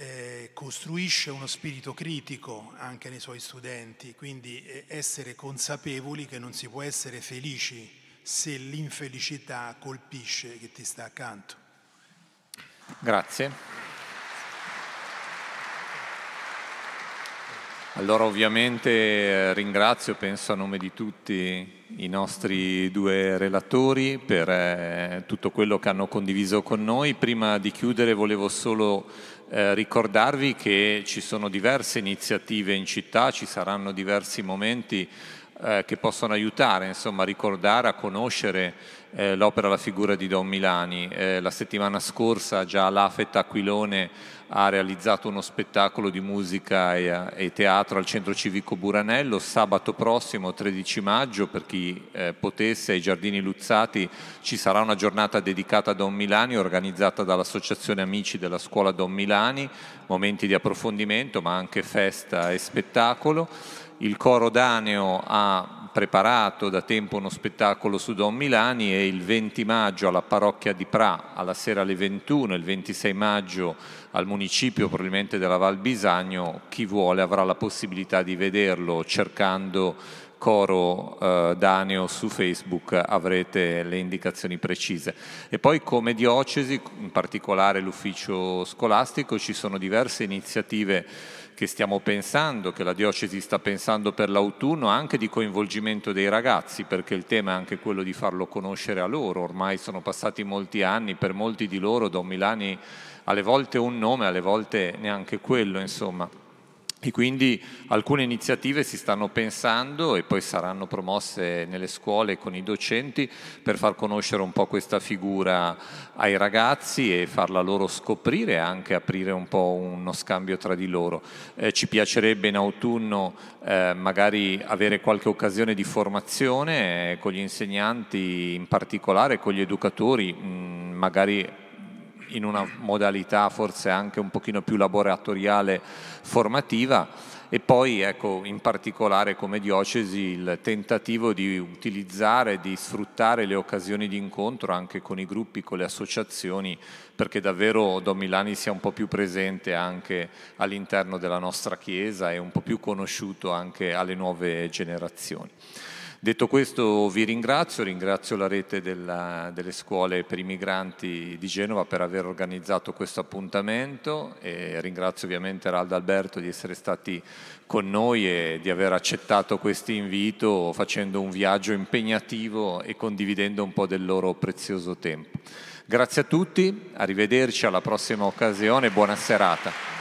eh, costruisce uno spirito critico anche nei suoi studenti, quindi eh, essere consapevoli che non si può essere felici se l'infelicità colpisce chi ti sta accanto. Grazie. Allora ovviamente eh, ringrazio, penso a nome di tutti i nostri due relatori per eh, tutto quello che hanno condiviso con noi. Prima di chiudere volevo solo eh, ricordarvi che ci sono diverse iniziative in città, ci saranno diversi momenti eh, che possono aiutare insomma, a ricordare, a conoscere eh, l'opera La figura di Don Milani. Eh, la settimana scorsa già l'Afet Aquilone ha realizzato uno spettacolo di musica e, e, teatro al Centro Civico Buranello. Sabato prossimo, 13 maggio, per chi eh, potesse, ai Giardini Luzzati ci sarà una giornata dedicata a Don Milani organizzata dall'Associazione Amici della Scuola Don Milani, momenti di approfondimento ma anche festa e spettacolo. Il coro Daneo ha preparato da tempo uno spettacolo su Don Milani e il 20 maggio alla parrocchia di Pra alla sera alle 21, il 26 maggio al municipio probabilmente della Val Bisagno, chi vuole avrà la possibilità di vederlo cercando coro eh, Daneo su Facebook avrete le indicazioni precise. E poi come diocesi, in particolare l'ufficio scolastico, ci sono diverse iniziative che stiamo pensando, che la diocesi sta pensando per l'autunno, anche di coinvolgimento dei ragazzi, perché il tema è anche quello di farlo conoscere a loro. Ormai sono passati molti anni, per molti di loro Don Milani alle volte un nome, alle volte neanche quello, insomma. E quindi alcune iniziative si stanno pensando e poi saranno promosse nelle scuole con i docenti per far conoscere un po' questa figura ai ragazzi e farla loro scoprire e anche aprire un po' uno scambio tra di loro. Eh, ci piacerebbe in autunno eh, magari avere qualche occasione di formazione eh, con gli insegnanti in particolare, con gli educatori, mh, mm, magari in una modalità forse anche un pochino più laboratoriale formativa e poi ecco, in particolare come diocesi il tentativo di utilizzare, di sfruttare le occasioni di incontro anche con i gruppi, con le associazioni, perché davvero Don Milani sia un po' più presente anche all'interno della nostra Chiesa e un po' più conosciuto anche alle nuove generazioni. Detto questo vi ringrazio, ringrazio la rete della, delle scuole per i migranti di Genova per aver organizzato questo appuntamento e ringrazio ovviamente Raldo Alberto di essere stati con noi e di aver accettato questo invito facendo un viaggio impegnativo e condividendo un po' del loro prezioso tempo. Grazie a tutti, arrivederci alla prossima occasione, buona serata.